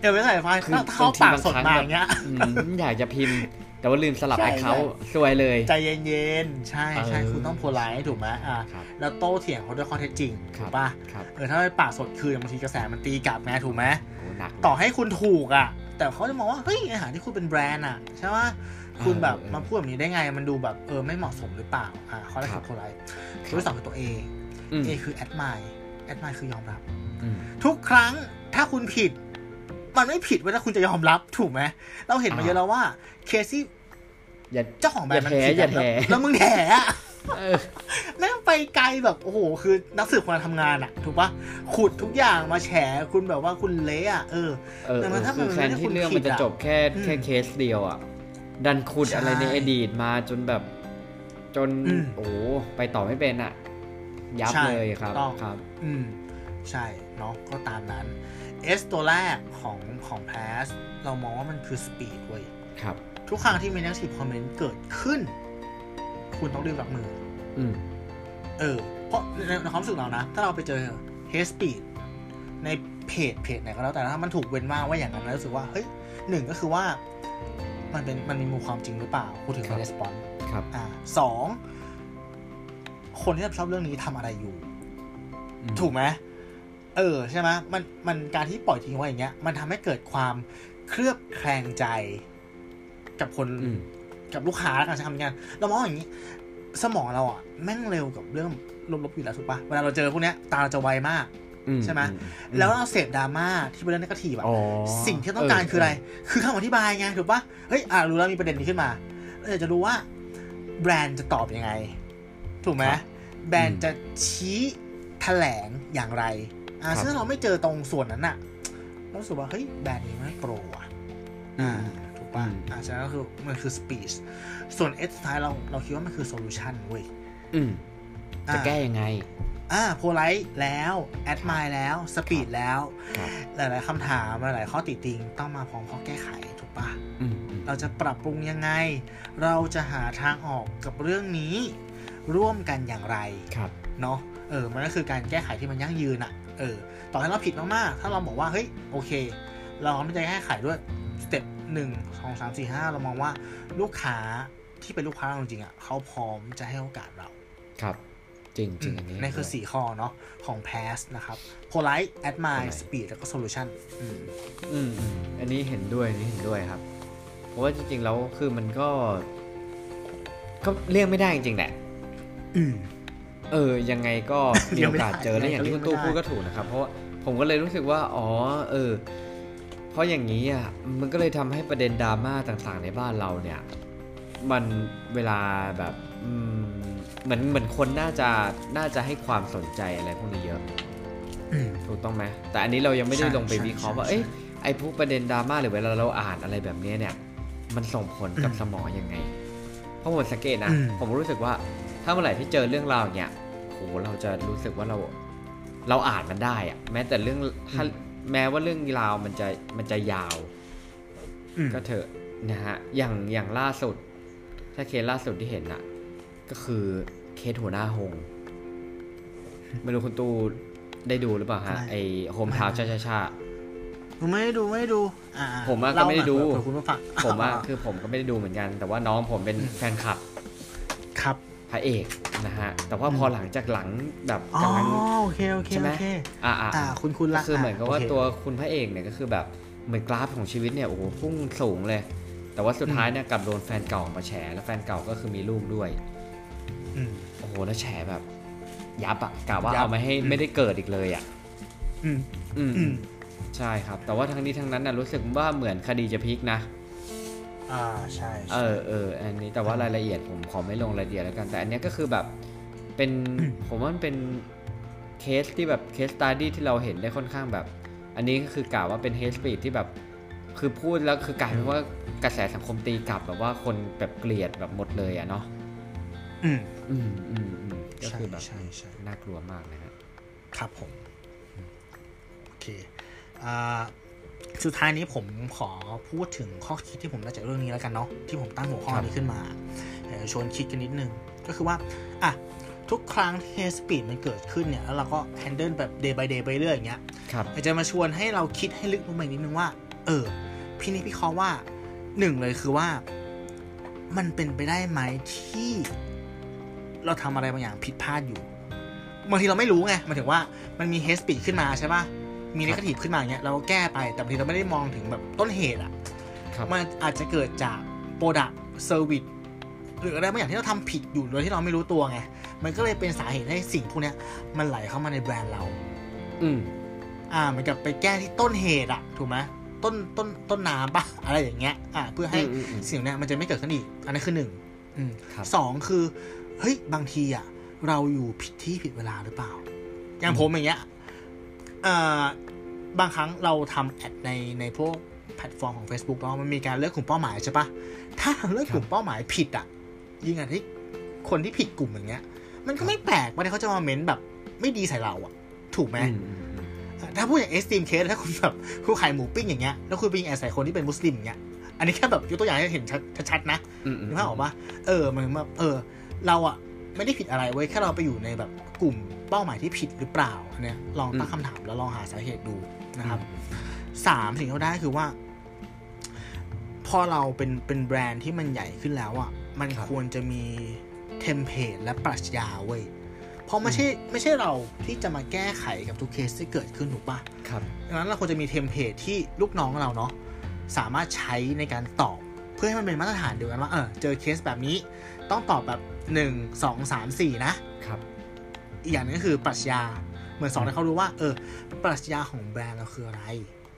เดี๋ยวไปใส่ไฟคือถ้าถ้าเขาปากสดบางทีบางครั้งมาอย่างเงี้ยอืมอยากจะพิมพ์ แต่ว่าลืมสลับใช่ account ใช่ซวยเลย ใจเย็นๆ ใช่ใช่เออคุณต้อง polite ถูกไหมอ่าครับแล้วโต้เถียงเขาด้วยข้อเท็จจริงครับถูกป่ะครับเออถ้าไปปากสดคืนบางทีกระแสมันตีกลับไงถูกไหมโอ้หนักเลยต่อให้คุณถูกอะ แต่เขาจะมองว่าเฮ้ยอ่าทั้งที่คุณเป็นแบรนด์อะใช่ไหมคุณแบบเออเออมาพูดแบบนี้ได้ไงมันดูแบบเออไม่เหมาะสมหรือเปล่าอ่าข้อแรกครัคืบอ polite ข้อที่สองคือตัว A อืม A คือ admire admire คือยอมรับอืมทุกครั้งถ้าคุณผิด มันไม่ผิดเวลาคุณจะยอมรับถูกไหมเราเห็นมาอ่าเยอะแล้วว่าเคสที่อย่าเจ้าของแบรนด์มันอย่าแถผิดอย่าอะแถแล้วแล้วมึงแถอะเออแม่งไปไกลแบบโอ้โห คือนักสืบคนทำงานอะถูกปะขุดทุกอย่างมาแฉคุณแบบว่าคุณเละอะเออเออแต่มันถ้าคือมันแทนไม่ได้ที่เรื่องคุณผิมันดจะอะจบแค่อืมแค่เคสเดียวอะดันขุดใช่อะไรในอดีตมาจนแบบ จนอืมโอ้โหไปต่อไม่เป็นอะยับใช่เลยครับต้องครับ อืมใช่เนาะก็ตามนั้น S ตัวแรกของของ pass เรามองว่ามันคือ speed เว้ยครับ ทุกครั้งที่มี negative comment เกิดขึ้น คุณต้องรีบรับมือ อืม เออ เพราะในในความรู้สึกเรานะ ถ้าเราไปเจอ hate speech ในเพจเพจไหนก็แล้วแต่ถ้ามันถูกเว้นว่างว่าอย่างนั้นแล้วรู้สึกว่า เฮ้ยหนึ่งก็คือว่ามันเป็นมันมีมูลความจริงหรือเปล่าพูดถึงครับใน response ครับอ่าสองคนที่รับผิดชอบเรื่องนี้ทำอะไรอยู่อืมถูกไหม เออใช่ไหมมันมันการที่ปล่อยทิ้งไว้อย่างเงี้ย มันทำให้เกิดความเคลือบแคลงใจกับคนอืมกับลูกค้าแล้วกันใช้คำนี้กันเรามองอย่างนี้ สมองเราอะแม่งเร็วกับเรื่องลบๆอยู่แล้วถูกปะเวลาเราเจอพวกเนี้ยตาเราจะไวมากอืใช่ไหมอืแล้วเราเสพดราม่าที่เป็นเรื่องนกาทีฟอะอ๋อสิ่งที่ต้องการคืออะไร คือคำอธิบายไงถูกปะเฮ้ยอะรู้แล้วมีประเด็นนี้ขึ้นมาเราอยากจะรู้ว่า แบรนด์จะตอบยังไง ถูกไหมแบรนด์จะชี้แถลงอย่างไร อ่าซึ่งถ้าเราไม่เจอตรงส่วนนั้นอะเรารู้สึกว่าเฮ้ยแบรนด์นี้ไม่โปรอะอ่าถูกปะอ่าฉะนั้นก็คือมันคือ speech ส่วน S สุดท้ายเราเราคิดว่ามันคือ solution เว้ยอืมอ่าจะแก้ยังไง อ่า polite แล้ว admire แล้ว speed แล้วครับหลายๆคำถามหลายๆข้อติติงต้องมาพร้อมข้อแก้ไขถูกปะอืมอืมเราจะปรับปรุงยังไง เราจะหาทางออกกับเรื่องนี้ ร่วมกันอย่างไรครับเนาะเออมันก็คือการแก้ไขที่มันยั่งยืนอะ เออต่อให้เราผิดมากๆ ถ้าเราบอกว่าเฮ้ยโอเค เราพร้อมที่จะแก้ไขด้วย step หนึ่งสองสามสี่ห้าเรามองว่าลูกค้าที่เป็นลูกค้าเราจริงๆอะเขาพร้อมจะให้โอกาสเรา ครับ จริงจริงอันนี้นี่คือ4ข้อเนาะของ pass นะครับ polite admire polite speed แล้วก็ solution อืมอืมอืมอันนี้เห็นด้วยอันนี้เห็นด้วยครับ เพราะว่าจริงๆแล้วคือมันก็ ก็เลี่ยงไม่ได้จริงๆแหละอืม เออยังไงก็เลี่มียงโอไม่ได้กาสเจอแล้วอย่างที่คุณตู้เลี่ยงไม่ได้พูดก็ถูกนะครับ เพราะว่าผมก็เลยรู้สึกว่าอ๋อเออ เพราะอย่างนี้อะมันก็เลยทำให้ประเด็นดราม่าต่างๆ ในบ้านเราเนี่ย มันเวลาแบบอืมเหมือนเหมือนคนน่าจะน่าจะให้ความสนใจอะไรพวกนี้เยอะอืมถูกต้องไหมแต่อันนี้เรายังไม่ได้ใช่ลงไปวิเคราะห์ใช่ว่าใช่เอ้ยไอ้พวกประเด็นดราม่าหรือเวลาเราอ่านอะไรแบบนี้เนี่ย มันส่งผลกับอืมสมองยังไง เพราะผมสังเกตนะอืมผมรู้สึกว่า ถ้าเมื่อไหร่ที่เจอเรื่องราวอย่างเงี้ยโหเราจะรู้สึกว่าเราเราอ่านมันได้อะแม้แต่เรื่องถ้าแม้ว่าเรื่องราวมันจะมันจะยาวอืมก็เถอะนะฮะอย่างอย่างล่าสุด ถ้าเคสล่าสุดที่เห็นอะก็คือเคสหัวหน้าหงไม่รู้คุณตูได้ดูหรือเปล่าฮะไม่ไอโฮมทาวไม่ชาชาชาผมไม่ได้ดูไม่ได้ดูอ่าผมอะก็เล่าไม่ได้ดูหน่อยเผื่อคุณผู้ฟังผมอะคือผมก็ไม่ได้ดูเหมือนกัน แต่ว่าน้องผมเป็นแฟนคลับครับ พระเอกนะฮะแต่ว่าพอหลังจากหลังแบบอ๋อกำลังโอเคโอเคใช่ไหมโอเคอ่าอ่าอ่าคุณคุณก็ละคือเหมือนกับว่าโคตัวคุณพระเอกเนี่ยก็คือแบบเหมือนกราฟของชีวิตเนี่ยโอ้โหพุ่งสูงเลย แต่ว่าสุดท้ายเนี่ยกลับโดนแฟนเก่ามาแฉแล้วแฟนเก่าก็คือมีลูกด้วยอืมโอ้โหแล้วแฉแบบยับอะกะว่ายับเอามาให้อืมไม่ได้เกิดอีกเลยอะอืมอืมอืมใช่ครับ แต่ว่าทั้งนี้ทั้งนั้นน่ะรู้สึกว่าเหมือนคดีจะพลิกนะ อ่าใช่เอใช่อเอออันนี้แต่ว่ารายละเอียดผมขอไม่ลงรายละเอียดแล้วกันแต่อันเนี้ยก็คือแบบเป็นผมว่ามันเป็นเคสที่แบบ case study ที่เราเห็นได้ค่อนข้างแบบ อันนี้ก็คือกล่าวว่าเป็น hate speech ที่แบบคือพูดแล้วคือกลายเป็นว่ากระแสสังคมตีกลับแบบว่าคนแบบเกลียดแบบหมดเลยอะเนาะอืมอืมอืมอืมก็คือแบบใช่ใช่ใช่น่ากลัวมากนะฮะครับผมโอเคอ่า สุดท้ายนี้ผมขอพูดถึงข้อคิดที่ผมได้จากเรื่องนี้แล้วกันเนาะที่ผมตั้งหัวข้อนี้ขึ้นมาเอ่อชวนคิดกันนิดนึง ก็คือว่าอะทุกครั้งที่เฮสปีดมันเกิดขึ้นเนี่ย แล้วเราก็แฮนเดิลแบบ day by day ไปเรื่อยอย่างเงี้ยครับอยากจะมาชวนให้เราคิดให้ลึกลงไปนิดนึงว่า เออ พี่นี่พี่เคราะห์ว่าหนึ่งเลยคือว่า มันเป็นไปได้ไหมที่ เราทำอะไรบางอย่างผิดพลาดอยู่บางทีเราไม่รู้ไงหมายถึงว่ามันมี hate speech ขึ้นมาใช่ปะ มีน a ก a ทีฟขึ้นมาอย่างเงี้ยเราก็แก้ไปแต่บางทีเราไม่ได้มองถึงแบบต้นเหตุอะครับมันอาจจะเกิดจาก product service หรืออะไรบางอย่างที่เราทำผิดอยู่โดยที่เราไม่รู้ตัวไง มันก็เลยเป็นสาเหตุให้สิ่งพวกเนี้ยมันไหลเข้ามาในแบรนด์เรา อืม อ่า เหมือนกับไปแก้ที่ต้นเหตุอะถูกไหมต้นต้นต้นน้ำปะอะไรอย่างเงี้ย อ่า เพื่อให้อืมอืมอืมสิ่งเนี้ยมันจะไม่เกิดขึ้นอีก อันนั้นคือหนึ่งอืมครับสองคือ เฮ้ย บางทีอะเราอยู่ผิดที่ผิดเวลาหรือเปล่า อย่างผมอย่างเงี้ยอ่า บางครั้งเราทำ ads ในในพวกแพลตฟอร์มของ Facebook แล้วมันมีการเลือกกลุ่มเป้าหมายใช่ปะถ้าเราเลือกกลุ่มเป้าหมายผิดอะยิ่งอันที่คนที่ผิดกลุ่มอย่างเงี้ย มันก็ไม่แปลกว่าที่เขาจะมา comment แบบ ไม่ดีใส่เราอะถูกไหมอืมอืมอืมถ้าพูดอย่าง extreme case ถ้าคุณแบบคุณขายหมูปิ้งอย่างเงี้ยแล้วคุณไปยิง ads ใส่คนที่เป็นมุสลิมอย่างเงี้ยอันนี้แค่แบบยกตัวอย่างให้เห็นชัดชัดๆนะอืมอืมนึกภาพออกปะเออมันแบบเออ เราอะไม่ได้ผิดอะไรเว้ยแค่เราไปอยู่ในแบบกลุ่ม เป้าหมายที่ผิดหรือเปล่าอันเนี้ยลองตั้งคำถามแล้วลองหาสาเหตุดูนะครับสามสิ่งที่เราได้คือว่า พอเราเป็นเป็นแบรนด์ที่มันใหญ่ขึ้นแล้วอะมันครับควรจะมีเทมเพลตและปรัชญาเว้ยเพราะไม่ใช่ไม่ใช่เราที่จะมาแก้ไขกับทุกเคสที่เกิดขึ้นถูกปะครับดังนั้นเราควรจะมีเทมเพลตที่ลูกน้องเราเนาะสามารถใช้ในการตอบ เพื่อให้มันเป็นมาตรฐานเดียวกันว่าเออเจอเคสแบบนี้ ต้องตอบแบบ1 2 3 4นะครับ อีกอย่างหนึงก็คือปรัชญา เหมือนสอนให้เขารู้ว่า เออ ปรัชญาของแบรนด์เราคืออะไร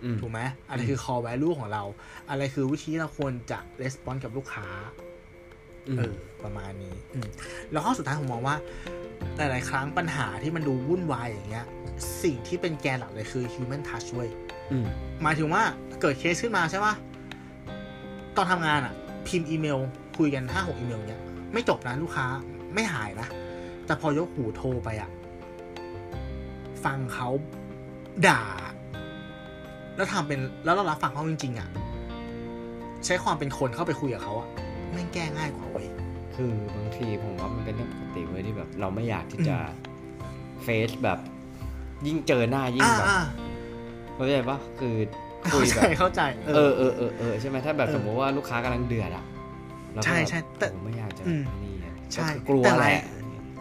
อืมถูกไหมอะไรคือ core value ของเรา อะไรคือวิธีที่เราควรจะ respond กับลูกค้าอืมเออประมาณนี้อืมแล้วข้อสุดท้ายผมมองว่า หลาย ๆ ครั้งปัญหาที่มันดูวุ่นวายอย่างเงี้ย สิ่งที่เป็นแกนหลักเลยคือ human touch เว้ยอืมหมายถึงว่าเกิดเคสขึ้นมาใช่ปะตอนทำงานอะพิมพ์อีเมล คุยกันห้าหกอีเมลเนี้ย ไม่จบนะลูกค้าไม่หายนะ แต่พอยกหูโทรไปอะฟังเขาด่า แล้วทำเป็นแล้วเรารับฟังเขาจริง ๆอะใช้ความเป็นคนเข้าไปคุยกับเขาอะแม่งแก้ง่ายกว่าเว้ยคือบางทีผมว่ามันเป็นเรื่องปกติเว้ยที่แบบ เราไม่อยากที่จะเฟซแบบ ยิ่งเจอหน้ายิ่งอ่าแบบอ่าเข้าใจปะคือคุเข้ายใจแบบเข้าใจเออเออเออเออใช่ไหมถ้าแบบเออสมมติว่าลูกค้ากำลังเดือดอะเราก็ใช่แบบใช่แต่ผมไม่อยากจะอืมนี่อะใช่ก็คือกลัวแต่แหหลายละ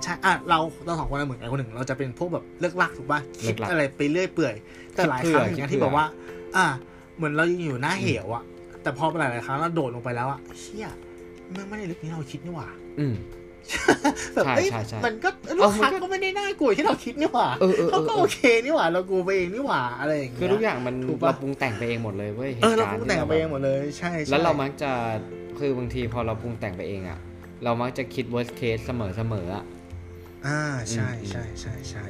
ใช่อะเราเราสองคนน่ะเหมือนกันคนหนึ่ง เราจะเป็นพวกแบบเลิกลักถูกป่ะเลิคิดกลักอะไรไปเรื่อยเปื่อย แต่หลายคิคดรั้งเผื่อเหมือนกันคิดที่เผื่อแบบว่า อะเหมือนเรายังอยู่หน้าเหวอะแต่พอหลายๆครั้งเราโดดลงไปแล้วอะเชี่ยมันไม่ได้ลึกนี้เราคิดนี่หว่า อืมแบบใช่เอ้ยใช่ใช่มันก็ลูเอากมันค้าก็ก็ไม่ได้น่ากลัวที่เราคิดนี่หว่าเออเออเออเขาก็โอเคนี่หว่า เรากลัวไปเองนี่หว่าอะไรอย่างเงี้ยคือทุกอย่างมันถูกปะเราปรุงแต่งไปเองหมดเลยเว้ยเออเราหปตุรุกงแต่งที่ไปเองหมแบบดเลยใช่ใช่แล้วเรามักจะคือบางทีพอเราปรุงแต่งไปเองอะเรามักจะคิด worst case เสมอเสมออะ อ่าใช่อืมใช่ใช่ใช่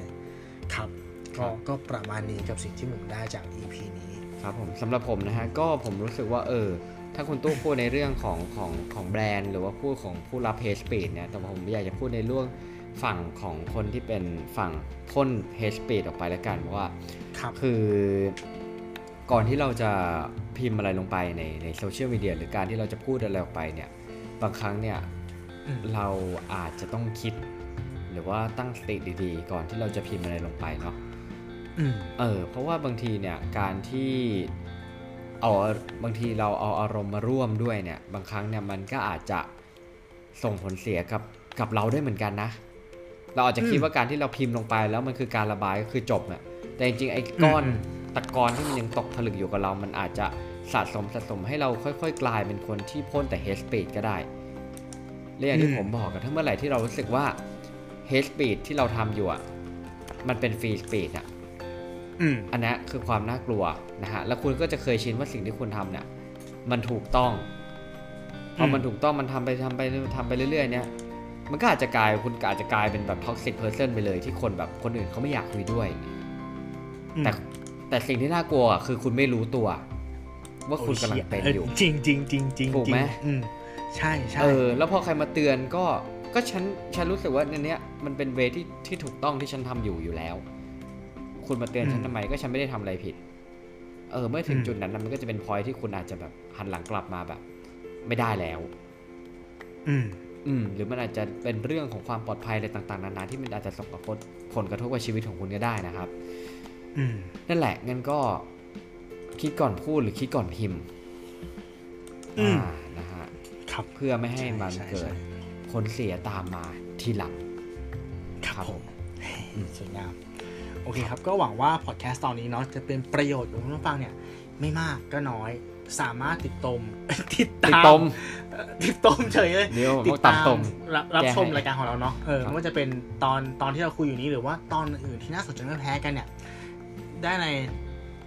ครับครัก็บก็ประมาณนี้กับสิ่งที่ผมได้จาก EP นี้ ครับผมสำหรับผมนะฮะก็ผมรู้สึกว่าเออถ้าคุณตู้พูดในเรื่องของของของแบรนด์ หรือว่าพูดของผู้รับ hate speech เนี่ยแต่ผมอยากจะพูดในเรื่องฝั่งของคนที่เป็นฝั่งพ่น hate speech ออกไปแล้วกันว่าครับคือก่อนที่เราจะพิมพ์อะไรลงไปในในโซเชียลมีเดียหรือการที่เราจะพูดอะไรออกไปเนี่ยบางครั้งเนี่ยอืมเราอาจจะต้องคิด หรือว่าตั้งสติดีๆ ก่อนที่เราจะพิมพ์อะไรลงไปเนาะอืมเออ เพราะว่าบางทีเนี่ยการที่เอาบางทีเราเอาอารมณ์มาร่วมด้วยเนี่ย บางครั้งเนี่ยมันก็อาจจะส่งผลเสียกับกับเราได้เหมือนกันนะ เราอาจจะคิดอืมว่าการที่เราพิมพ์ลงไปแล้วมันคือการระบายก็คือจบเนี่ยแต่จริงๆไอ้ก้อนอืมตะกอนที่มันยังตกผลึกอยู่กับเรา มันอาจจะสะสมสะสมให้เราค่อย ๆ กลายเป็นคนที่พ่นแต่ hate speech ก็ได้และอย่างที่ผมบอกกันถ้าเมื่อไหร่ที่เรารู้สึกว่า hate speech ที่เราทำอยู่อะมันเป็น free speech อะอืมอันนี้คือความน่ากลัวนะฮะ แล้วคุณก็จะเคยชินว่าสิ่งที่คุณทำเนี่ย มันถูกต้อง พอมันถูกต้องมันทำไปทำไปทำไปเรื่อยๆ เนี่ย มันก็อาจจะกลายคุณอาจจะกลายเป็นแบบ toxic person ไปเลยที่คนแบบคนอื่นเขาไม่อยากคุยด้วย แต่แต่สิ่งที่น่ากลัวอะคือคุณไม่รู้ตัว ว่าคุณกำลังเป็นอยู่ จริงจริงจริงจริงถูกไหมอืมใช่ใช่เออ แล้วพอใครมาเตือนก็ก็ฉันฉันรู้สึกว่าในเนี้ย มันเป็นเวที่ที่ถูกต้องที่ฉันทำอยู่อยู่แล้ว คุณมาเตือนฉันทำไมก็ฉันไม่ได้ทำอะไรผิด เออ เมื่อถึงจุดนั้นนะมันก็จะเป็นพอยที่คุณอาจจะแบบหันหลังกลับมาแบบ ไม่ได้แล้ว อืม อืม หรือมันอาจจะเป็นเรื่องของความปลอดภัยอะไรต่าง ๆ นานาที่มันอาจจะส่งผลผลกระทบกับชีวิตของคุณก็ได้นะครับ อืม นั่นแหละงั้นก็คิดก่อนพูดหรือคิดก่อนพิมพ์อืมอ่านะฮะครับเพื่อไม่ให้มันใช่เกิดใช่ผลเสียตามมาทีหลัง ครับผมอืมสวยงาม โอเคครับ ก็หวังว่าพอดแคสต์ตอนนี้เนาะจะเป็นประโยชน์กับคุณผู้ฟังเนี่ย ไม่มากก็น้อยสามารถติดตมติดตามติดตมเอ่อติดตมเฉยเลยเดี๋ยวติต้อดงตัตาดมตมรับรับแก้ชมให้รายการของเราเนาะเออครับไม่ว่าจะเป็นตอนตอนที่เราคุยอยู่นี้หรือว่าตอนอื่นที่น่าสนใจไม่แพ้กันเนี่ย ได้ใน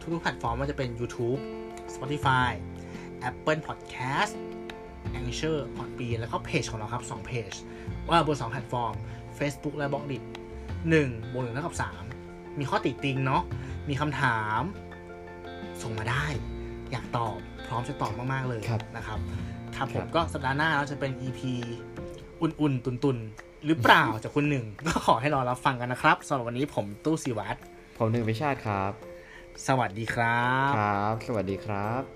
ทุกๆแพลตฟอร์มว่าจะเป็น YouTube Spotify Apple Podcast Anchor Podbean แล้วก็เพจของเราครับ2เพจว่าบน2แพลตฟอร์ม Facebook และ b ล็อกดิ1บวก1เท่ากับ3มีข้อติติงเนาะมีคำถาม ส่งมาได้ อยากตอบพร้อมจะตอบมาก ๆ เลยครับนะครับ ครับผครัมบก็สัปดาห์หน้าเราจะเป็น EP อุ่น ๆ ตุน ๆ หรือเปล่าจากคุณหนึ่ง ก็ขอให้รอรับฟังกันนะครับสำหรับวันนี้ผมตู้สิวัตรผมหนึ่งพิชาติครับ สวัสดีครับ ครับ สวัสดีครับ